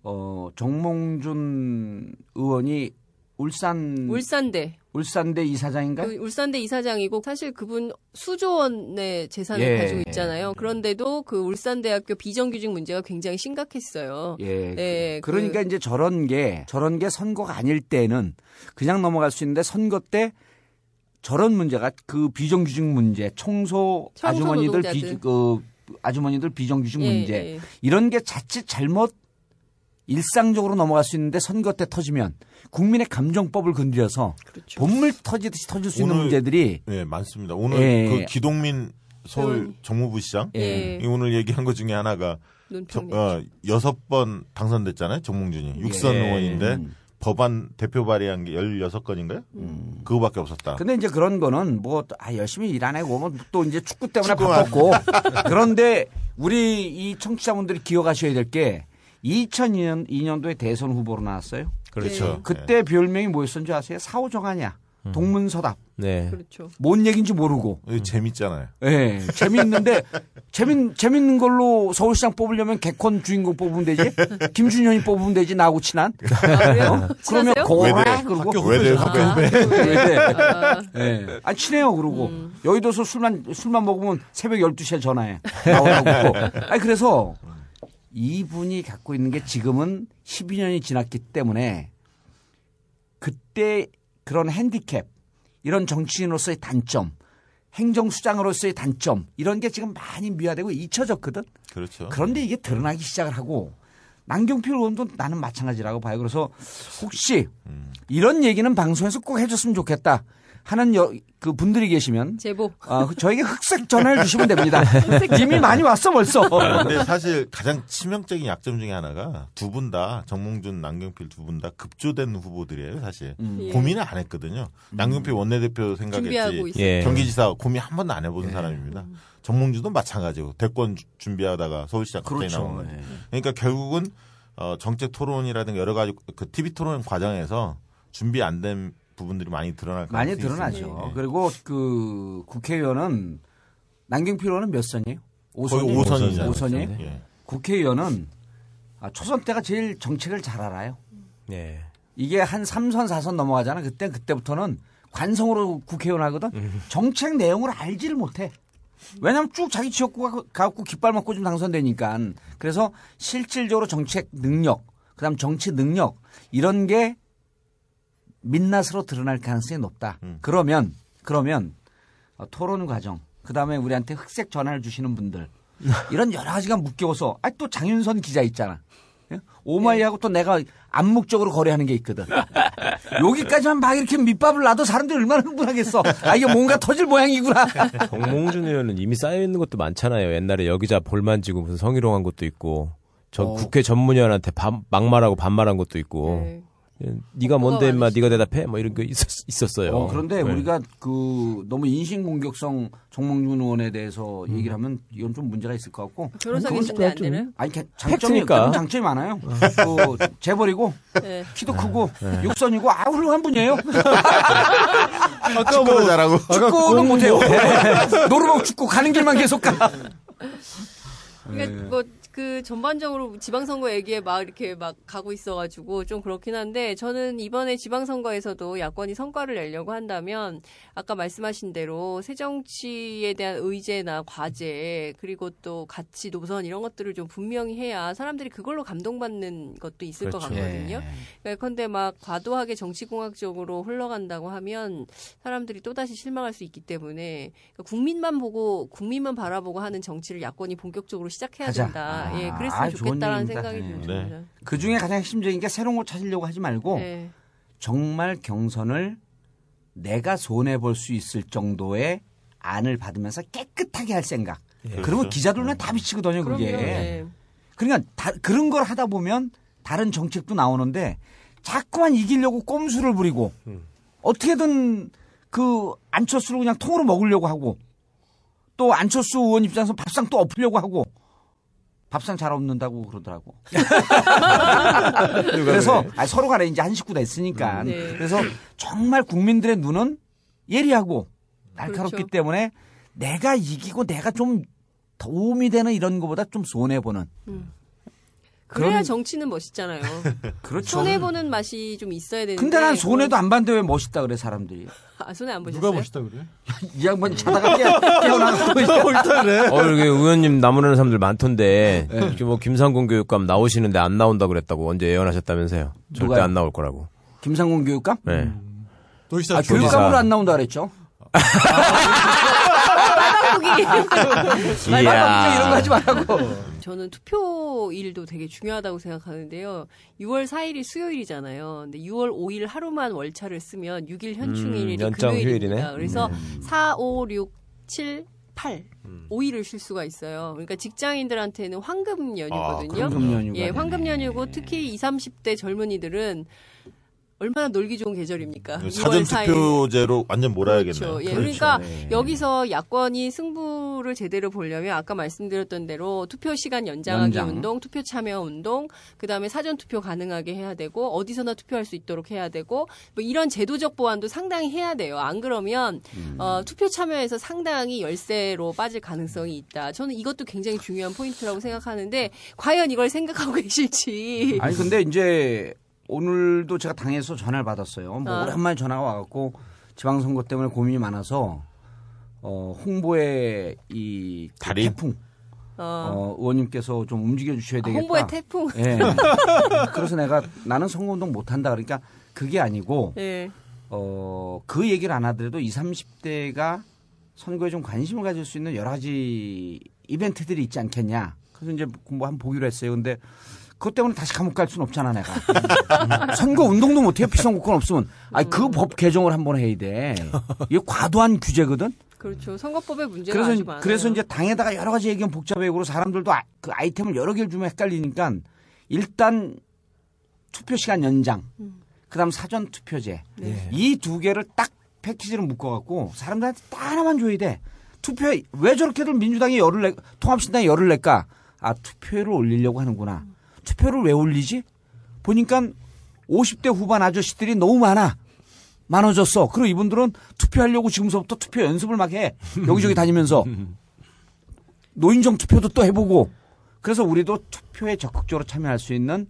어 정몽준 의원이 울산 울산대. 울산대 이사장인가? 그 울산대 이사장이고 사실 그분 수조 원의 재산을 예. 가지고 있잖아요. 그런데도 그 울산대학교 비정규직 문제가 굉장히 심각했어요. 예. 네, 그, 러니까 이제 저런 게 저런 게 선거가 아닐 때는 그냥 넘어갈 수 있는데 선거 때 저런 문제가 그 비정규직 문제, 청소 청소 아주머니들. 비, 그 아주머니들 비정규직 예, 문제 예. 이런 게 자칫 잘못 일상적으로 넘어갈 수 있는데 선거 때 터지면 국민의 감정법을 건드려서 그렇죠. 본물 터지듯이 터질 수 있는 오늘- 문제들이 예, 많습니다. 오늘 예. 그 기동민 서울. 정무부 시장 예. 이 오늘 얘기한 것 중에 하나가 저. 어, 여섯 번 당선됐잖아요. 정몽준이 육선 예. 의원인데 음. 법안 대표 발의한 게 16건인가요? 그거밖에 없었다. 근데 이제 그런 거는 뭐 아, 열심히 일 안 하고 뭐또 이제 축구 때문에. 바빴고 [LAUGHS] 그런데 우리 이 청취자분들이 기억하셔야 될 게 2002년 2년도에 대선 후보로 나왔어요. 그렇죠. 그때 별명이 뭐였었는지 아세요? 사오정아냐, 동문서답. 네. 그렇죠. 뭔 얘기인지 모르고. 예. 재밌잖아요. 예, 재미있는데 [LAUGHS] 재밌 재밌는 걸로 서울시장 뽑으려면 개콘 주인공 뽑으면 되지. [LAUGHS] 김준현이 뽑으면 되지 나하고 친한. [LAUGHS] 아, 그래요? 그러면? 고라. 그러고 외대 아, 후배. 외대. 아, 예. 아, 친해요, 그러고. 음. 여의도서 술만, 술만 먹으면 새벽 12시에 전화해. 나오라고. 아니, 그래서 이분이 갖고 있는 게 지금은 12년이 지났기 때문에 그때 그런 핸디캡, 이런 정치인으로서의 단점, 행정수장으로서의 단점, 이런 게 지금 많이 미화되고 잊혀졌거든. 그렇죠. 그런데 이게 드러나기 시작을 하고 남경필 의원도 나는 마찬가지라고 봐요. 그래서 혹시 이런 얘기는 방송에서 꼭 해줬으면 좋겠다 하는 여- 그 분들이 계시면 제보. 어, 저에게 흑색 전화를 주시면 됩니다. [LAUGHS] 이미 많이 왔어 벌써. 근데 사실 가장 치명적인 약점 중에 하나가 두 분 다 정몽준, 남경필 두 분 다 급조된 후보들이에요. 사실 예. 고민을 안 했거든요. 남경필 원내대표 생각했지. 예. 경기지사 고민 한 번도 안 해본 예. 사람입니다. 정몽준도 마찬가지고 대권 주- 준비하다가 서울시장 갑자기 그렇죠. 나온 거예요. 예. 그러니까 결국은 어, 정책 토론이라든가 여러 가지 그 TV 토론 과정에서 준비 안 된 부분들이 많이 드러날 많이 드러나죠. 예. 그리고 그 국회의원은 남경필 의원은 몇 선이에요? 거의 5선이에요? 5선이잖아요. 5선이에요? 예. 국회의원은 아, 초선 때가 제일 정책을 잘 알아요. 네. 이게 한 3선, 4선 넘어가잖아. 그때, 그때부터는 관성으로 국회의원 하거든. 음. 정책 내용을 알지를 못해. 왜냐면 쭉 자기 지역구가 가갖고 깃발 먹고 좀 당선되니까. 그래서 실질적으로 정책 능력, 그 다음 정치 능력, 이런 게 민낯으로 드러날 가능성이 높다. 음. 그러면 그러면 어, 토론 과정, 그 다음에 우리한테 흑색 전화를 주시는 분들 [LAUGHS] 이런 여러 가지가 묶여서 아 또 장윤선 기자 있잖아. 예? 오마이하고 또 내가 암묵적으로 거래하는 게 있거든. [LAUGHS] 여기까지만 막 이렇게 밑밥을 놔도 사람들이 얼마나 흥분하겠어. 아 이게 뭔가 터질 모양이구나. [LAUGHS] 정몽준 의원은 이미 쌓여 있는 것도 많잖아요. 옛날에 여기자 볼 만 지고 무슨 성희롱한 것도 있고, 저 어. 국회 전문위원한테 반- 막말하고 반말한 것도 있고. 네. 예, 네가 뭔데 임마 네가 대답해 뭐 이런 거 있었, 어요 어, 그런데 우리가 그 너무 인신 공격성 정몽준 의원에 대해서 음. 얘기를 하면 이건 좀 문제가 있을 것 같고. 계신데 안 되나요? 아니 개- 장점이. 어. 장점이 많아요. 그 재벌이고 [LAUGHS] 네. 키도 크고 네. 육선이고 아 훌륭한 분이에요. 아까 축구를 잘하고 축구는 못해요. 노르먹 축구 가는 길만 계속 가. 그러니까 뭐 그 전반적으로 지방선거 얘기에 막 이렇게 막 가고 있어가지고 좀 그렇긴 한데 저는 이번에 지방선거에서도 야권이 성과를 내려고 한다면 아까 말씀하신 대로 새정치에 대한 의제나 과제 그리고 또 가치 노선 이런 것들을 좀 분명히 해야 사람들이 그걸로 감동받는 것도 있을 것 그렇죠. 같거든요. 예. 예컨대 막 과도하게 정치공학적으로 흘러간다고 하면 사람들이 또 다시 실망할 수 있기 때문에 국민만 보고 국민만 바라보고 하는 정치를 야권이 본격적으로 시작해야 하자. 된다. 아, 예, 아, 그랬으면 좋은 좋겠다라는 얘기입니다. 생각이 네. 듭니다. 그 중에 가장 핵심적인 게 새로운 걸 찾으려고 하지 말고 네. 정말 경선을 내가 손해 볼 수 있을 정도의 안을 받으면서 깨끗하게 할 생각. 그러면 그렇죠. 기자들 눈에 다 비치거든요, 그게. 그럼요. 예. 그러니까 다- 그런 걸 하다 보면 다른 정책도 나오는데 자꾸만 이기려고 꼼수를 부리고 어떻게든 그 안철수를 그냥 통으로 먹으려고 하고 또 안철수 의원 입장에서 밥상 또 엎으려고 하고 밥상 잘 없는다고 그러더라고. [LAUGHS] [LAUGHS] 그래서 아니, 서로 간에 이제 한 식구 됐으니까. 네. 그래서 정말 국민들의 눈은 예리하고 날카롭기 그렇죠. 때문에 내가 이기고 내가 좀 도움이 되는 이런 것보다 좀 손해보는. 그래야 그런- 정치는 멋있잖아요. [LAUGHS] 그렇죠. 손해 보는 맛이 좀 있어야 되는데. 근데 난 손해도 안 봤는데 왜 멋있다 그래 사람들이. 아, 손해 안 보셨어요? 누가 멋있다 그래? [LAUGHS] 이 양반 자다가 깨, [LAUGHS] 깨어나고 멋있다 그래? 어, 이렇게 의원님 나무라는 사람들 많던데, 네. 이렇게 뭐 김상곤 교육감 나오시는데 안 나온다 그랬다고 언제 예언하셨다면서요? 절대 누가요? 안 나올 거라고. 김상곤 교육감? 네. 도지사 아. 교육감으로 안 나온다 그랬죠. 말 [LAUGHS] 이야. 이런 거 하지 말라고. 저는 투표일도 되게 중요하다고 생각하는데요. 6월 4일이 수요일이잖아요. 근데 6월 5일 하루만 월차를 쓰면 6일 현충일이 음, 연장 금요일입니다. 휴일이네. 그래서 4, 5, 6, 7, 8. 5일을 쉴 수가 있어요. 그러니까 직장인들한테는 황금 연휴거든요. 황금 연휴가 예. 황금 연휴고 특히 20, 30대 젊은이들은 얼마나 놀기 좋은 계절입니까? 6월 사전 4일. 투표제로 완전 몰아야겠네요. 그렇죠. 예, 그렇죠. 그러니까 네. 여기서 야권이 승부를 제대로 보려면 아까 말씀드렸던 대로 투표 시간 연장하기 연장. 운동, 투표 참여 운동, 그다음에 사전 투표 가능하게 해야 되고 어디서나 투표할 수 있도록 해야 되고 뭐 이런 제도적 보완도 상당히 해야 돼요. 안 그러면 음. 어, 투표 참여에서 상당히 열세로 빠질 가능성이 있다. 저는 이것도 굉장히 중요한 포인트라고 생각하는데 과연 이걸 생각하고 [LAUGHS] 계실지. 아니 근데 이제 오늘도 제가 당에서 전화를 받았어요. 뭐 아. 오랜만에 전화가 와갖고 지방선거 때문에 고민이 많아서 어, 홍보에 이 달인? 태풍 어, 어, 의원님께서 좀 움직여 주셔야 되겠다. 홍보의 태풍. 예. [LAUGHS] 그래서 내가 나는 선거운동 못한다 그러니까 그게 아니고 예. 어, 그 얘기를 안 하더라도 20, 30대가 선거에 좀 관심을 가질 수 있는 여러 가지 이벤트들이 있지 않겠냐. 그래서 이제 뭐 한번 보기로 했어요. 근데 그것 때문에 다시 감옥 갈 수는 없잖아, 내가. 선거 운동도 못해요, 피선거권 없으면. 아니, 그 법 개정을 한번 해야 돼. 이게 과도한 규제거든? 그렇죠. 선거법의 문제가 그래서, 많아요. 그래서 이제 당에다가 여러 가지 얘기하면 복잡해고 사람들도 아, 그 아이템을 여러 개를 주면 헷갈리니까 일단 투표 시간 연장, 그 다음 사전 투표제. 네. 이두 개를 딱 패키지로 묶어갖고 사람들한테 딱 하나만 줘야 돼. 투표에 왜 저렇게들 민주당이 열을 내, 통합신당이 열을 낼까? 아, 투표율을 올리려고 하는구나. 투표를 왜 올리지? 보니까 50대 후반 아저씨들이 너무 많아. 많아졌어. 그리고 이분들은 투표하려고 지금서부터 투표 연습을 막 해. 여기저기 다니면서. 노인정 투표도 또 해보고. 그래서 우리도 투표에 적극적으로 참여할 수 있는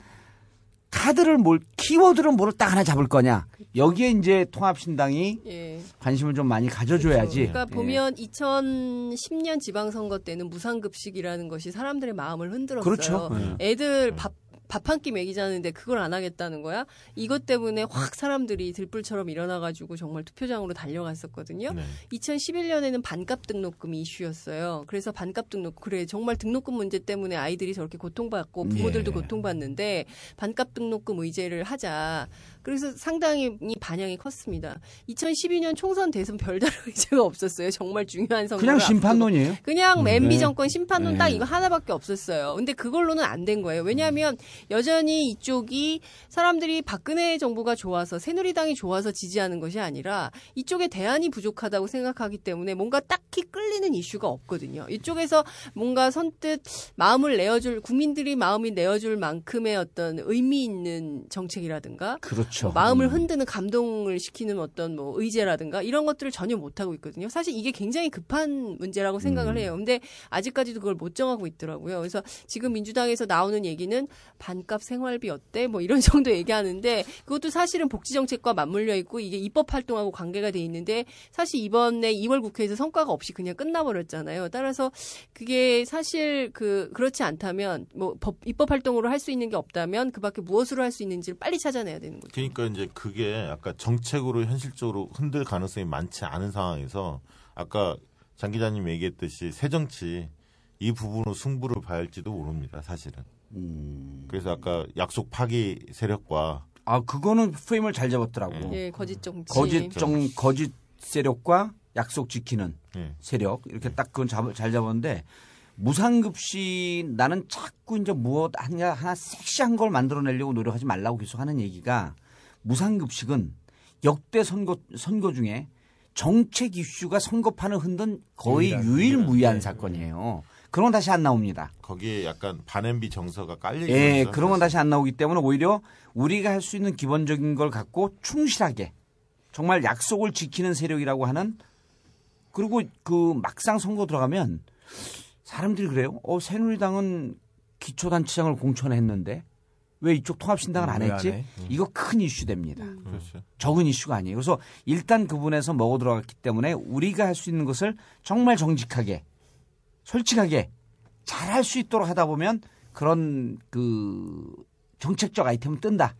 카드를 뭘, 키워드를 뭐를 딱 하나 잡을 거냐. 여기에 이제 통합신당이 예. 관심을 좀 많이 가져줘야지. 그러니까 예. 보면 2010년 지방선거 때는 무상급식이라는 것이 사람들의 마음을 흔들었어요. 그렇죠. 예. 애들 밥 밥 한 끼 먹이자는데 그걸 안 하겠다는 거야? 이것 때문에 확 사람들이 들불처럼 일어나가지고 정말 투표장으로 달려갔었거든요. 네. 2011년에는 반값 등록금이 이슈였어요. 그래서 반값 등록 그래 정말 등록금 문제 때문에 아이들이 저렇게 고통받고 부모들도 예. 고통받는데 반값 등록금 의제를 하자. 그래서 상당히 반향이 컸습니다. 2012년 총선 대선 별다른 [LAUGHS] 의제가 없었어요. 정말 중요한 선거. 그냥 심판론이에요. 그냥 음, MB 네. 정권 심판론 네. 딱 이거 하나밖에 없었어요. 근데 그걸로는 안 된 거예요. 왜냐하면 여전히 이쪽이 사람들이 박근혜 정부가 좋아서 새누리당이 좋아서 지지하는 것이 아니라 이쪽에 대안이 부족하다고 생각하기 때문에 뭔가 딱히 끌리는 이슈가 없거든요. 이쪽에서 뭔가 선뜻 마음을 내어줄 국민들이 마음이 내어줄 만큼의 어떤 의미 있는 정책이라든가 그렇죠. 뭐 마음을 음. 흔드는 감동을 시키는 어떤 뭐 의제라든가 이런 것들을 전혀 못 하고 있거든요. 사실 이게 굉장히 급한 문제라고 생각을 음. 해요. 근데 아직까지도 그걸 못 정하고 있더라고요. 그래서 지금 민주당에서 나오는 얘기는 반값 생활비 어때? 뭐 이런 [LAUGHS] 정도 얘기하는데 그것도 사실은 복지 정책과 맞물려 있고 이게 입법 활동하고 관계가 돼 있는데 사실 이번에 2월 국회에서 성과가 없이 그냥 끝나버렸잖아요. 따라서 그게 사실 그 그렇지 않다면 뭐 법, 입법 활동으로 할 수 있는 게 없다면 그밖에 무엇으로 할 수 있는지를 빨리 찾아내야 되는 거죠. 그러니까 이제 그게 아까 정책으로 현실적으로 흔들 가능성이 많지 않은 상황에서 아까 장 기자님 얘기했듯이 새 정치 이 부분으로 승부를 봐야 할지도 모릅니다. 사실은. 그래서 아까 약속 파기 세력과 아 그거는 프레임을 잘 잡았더라고. 예, 거짓 정치. 거짓 정 거짓 세력과 약속 지키는 예. 세력 이렇게 딱 그건 잡, 잘 잡았는데 무상급식 나는 자꾸 이제 무엇 하냐 하나 섹시한 걸 만들어내려고 노력하지 말라고 계속 하는 얘기가 무상급식은 역대 선거 선거 중에 정책 이슈가 선거판을 흔든 거의 유일한, 유일무이한 유일한, 사건이에요. 그런 건 다시 안 나옵니다. 거기에 약간 반엠비 정서가 깔려 있는 예, 그런 건 다시 안 나오기 때문에 오히려 우리가 할 수 있는 기본적인 걸 갖고 충실하게 정말 약속을 지키는 세력이라고 하는 그리고 그 막상 선거 들어가면 사람들이 그래요. 어, 새누리당은 기초단체장을 공천했는데 왜 이쪽 통합신당은 안 음, 왜안 했지? 해? 이거 큰 이슈 됩니다. 그렇죠. 적은 이슈가 아니에요. 그래서 일단 그 부분에서 먹어 들어갔기 때문에 우리가 할 수 있는 것을 정말 정직하게, 솔직하게 잘 할 수 있도록 하다 보면 그런 그 정책적 아이템은 뜬다.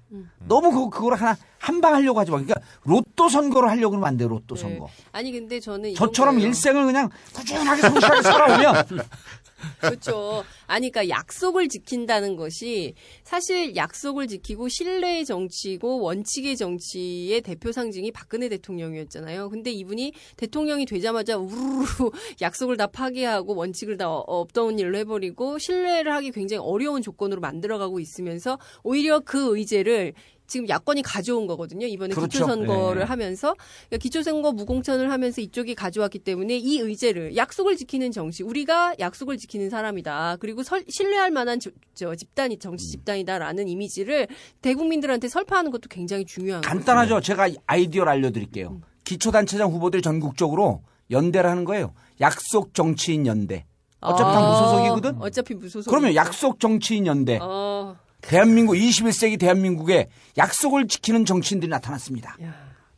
너무 그, 그걸 하나 한 방 하려고 하지 마. 그러니까 로또 선거를 하려고 그러면 안 돼요. 로또 네. 선거. 아니 근데 저는 저처럼 거예요. 일생을 그냥 꾸준하게 성실하게 살아오면 [LAUGHS] [LAUGHS] 그렇죠. 아니, 그러니까 약속을 지킨다는 것이 사실 약속을 지키고 신뢰의 정치고 원칙의 정치의 대표 상징이 박근혜 대통령이었잖아요. 근데 이분이 대통령이 되자마자 우르르 [LAUGHS] 약속을 다 파기하고 원칙을 다 어- 없던 일로 해버리고 신뢰를 하기 굉장히 어려운 조건으로 만들어가고 있으면서 오히려 그 의제를 지금 야권이 가져온 거거든요. 이번에 그렇죠. 기초선거를 네. 하면서 그러니까 기초선거 무공천을 하면서 이쪽이 가져왔기 때문에 이 의제를 약속을 지키는 정치, 우리가 약속을 지키는 사람이다. 그리고 설- 신뢰할 만한 저, 저 집단이 정치 음. 집단이다라는 이미지를 대국민들한테 설파하는 것도 굉장히 중요한 거죠. 간단하죠. 제가 아이디어를 알려드릴게요. 기초단체장 후보들이 전국적으로 연대를 하는 거예요. 약속 정치인 연대. 어차피 다 아, 무소속이거든? 어차피 무소속. 그러면 약속 정치인 연대. 어, 대한민국 21세기 대한민국에 약속을 지키는 정치인들이 나타났습니다.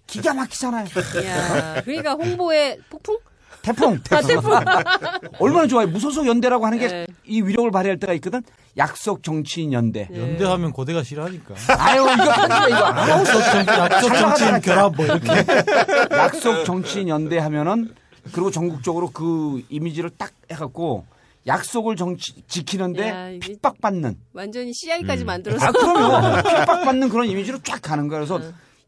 기가 막히잖아요. 야, 그러니까 홍보의 폭풍? 태풍, 아, 태풍. 태풍. 얼마나 좋아요. 무소속 연대라고 하는 네. 게이 위력을 발휘할 때가 있거든. 약속 정치인 연대. 연대하면 고대가 싫어하니까. 아유 이거 [LAUGHS] 편집해 이거. 아우, 약속 잘 정치인 나가다 결합 뭐 이렇게. 약속 정치인 연대 하면은 그리고 전국적으로 그 이미지를 딱 해갖고 약속을 정치, 지키는데 야, 핍박받는. 완전히 CI까지 만들어서. 아 그럼요. [LAUGHS] 핍박받는 그런 이미지로 쫙 가는 거야. 그래서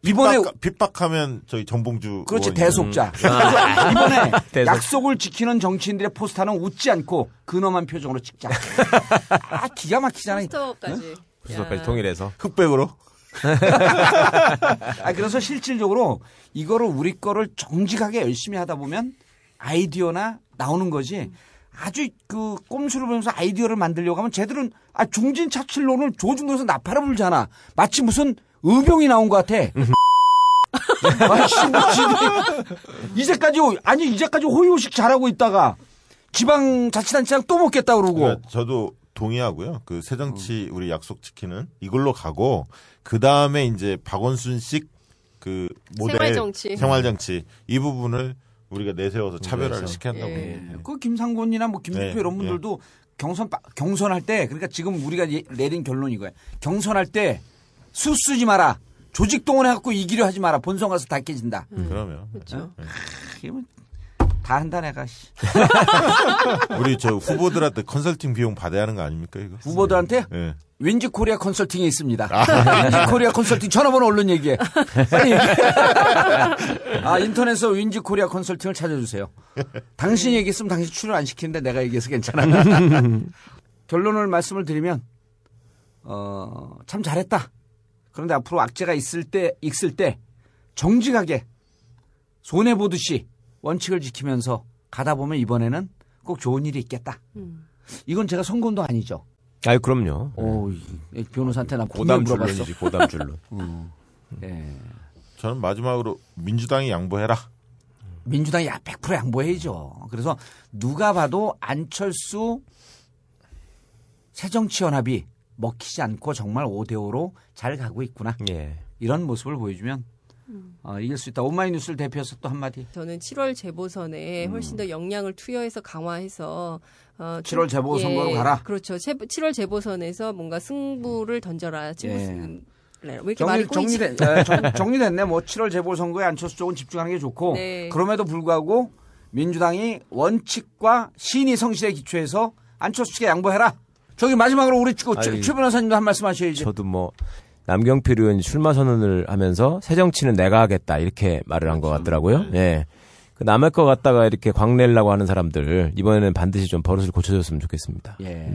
이번에 핍박, 핍박 하면 저희 정봉주 그렇지 대속자. 음. 그래서 이번에 [LAUGHS] 대속. 약속을 지키는 정치인들의 포스터는 웃지 않고 근엄한 표정으로 찍자. [LAUGHS] 아 기가 막히잖아요. 포스터까지. 수석까지 통일해서 흑백으로 아 그래서 실질적으로 이거를 우리 거를 정직하게 열심히 하다 보면 아이디어나 나오는 거지. 아주 그 꼼수를 보면서 아이디어를 만들려고 하면 쟤들은 아 중진 차칠론을 조중동에서 나팔을 불잖아. 마치 무슨 의병이 나온 것 같아. 아씨 뭐 지들이 이제까지 아니 이제까지 호의호식 잘하고 있다가 지방 자치단체장 또 먹겠다 그러고 그러니까 저도 동의하고요. 그 새정치 우리 약속 지키는 이걸로 가고 그 다음에 이제 박원순식 그 모델 생활정치. 생활정치 이 부분을 우리가 내세워서 차별화를 그래서. 시켜야 한다고. 예. 그 김상곤이나 뭐 김국표 네, 이런 분들도 경선 빠- 경선할 때 그러니까 지금 우리가 예- 내린 결론이 이거야. 경선할 때 수 쓰지 마라. 조직 동원해갖고 이기려 하지 마라. 본선 가서 다 깨진다. 그러면 그렇죠. 이러면 다 한다 내가. 씨. [LAUGHS] 우리 저 후보들한테 컨설팅 비용 받아야 하는 거 아닙니까 이거? 후보들한테 예. 윈지 코리아 컨설팅이 있습니다. [LAUGHS] 윈지 코리아 컨설팅 전화번호 얼른 얘기해. 빨리. [LAUGHS] 아, 인터넷에서 윈지 코리아 컨설팅을 찾아주세요. 당신이 얘기했으면 당신 출연 안 시키는데 내가 얘기해서 괜찮아. 결론을 말씀을 드리면, 어, 참 잘했다. 그런데 앞으로 악재가 있을 때, 있을 때, 정직하게, 손해 보듯이 원칙을 지키면서 가다 보면 이번에는 꼭 좋은 일이 있겠다. 이건 제가 선거운동 아니죠. 아유 그럼요. 오, 이 변호사한테 나 고담 물어봤어. 줄론이지 고담 줄론. [LAUGHS] 예. 저는 마지막으로 민주당이 양보해라. 민주당이 100% 양보해야죠. 그래서 누가 봐도 안철수 새정치연합이 먹히지 않고 정말 5대5로 잘 가고 있구나. 예. 이런 모습을 보여주면 어, 이길 수 있다. 오마이뉴스를 대표해서 또 한마디. 저는 7월 재보선에 음. 훨씬 더 역량을 투여해서 강화해서 어, 7월 재보 선거로 가라. 그렇죠. 재, 7월 재보선에서 뭔가 승부를 던져라. 지금 예. 네, 왜 이렇게 정리? 정리된, 예, 정, 정리됐네. 뭐 7월 재보선거에 안철수 쪽은 집중하는 게 좋고 네. 그럼에도 불구하고 민주당이 원칙과 신의 성실에 기초해서 안철수 측에 양보해라. 저기 마지막으로 우리 최 변호사님도 한 말씀 하셔야지. 저도 뭐 남경필 의원이 출마 선언을 하면서 새 정치는 내가 하겠다 이렇게 말을 한 것 같더라고요. 예. 그 남의 거 갖다가 이렇게 광내려고 하는 사람들 이번에는 반드시 좀 버릇을 고쳐줬으면 좋겠습니다. 예.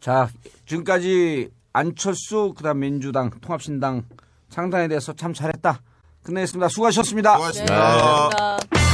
자, 지금까지 안철수, 그 다음 민주당, 통합신당 창당에 대해서 참 잘했다. 끝내겠습니다. 수고하셨습니다. 수고하셨습니다. 네, 감사합니다.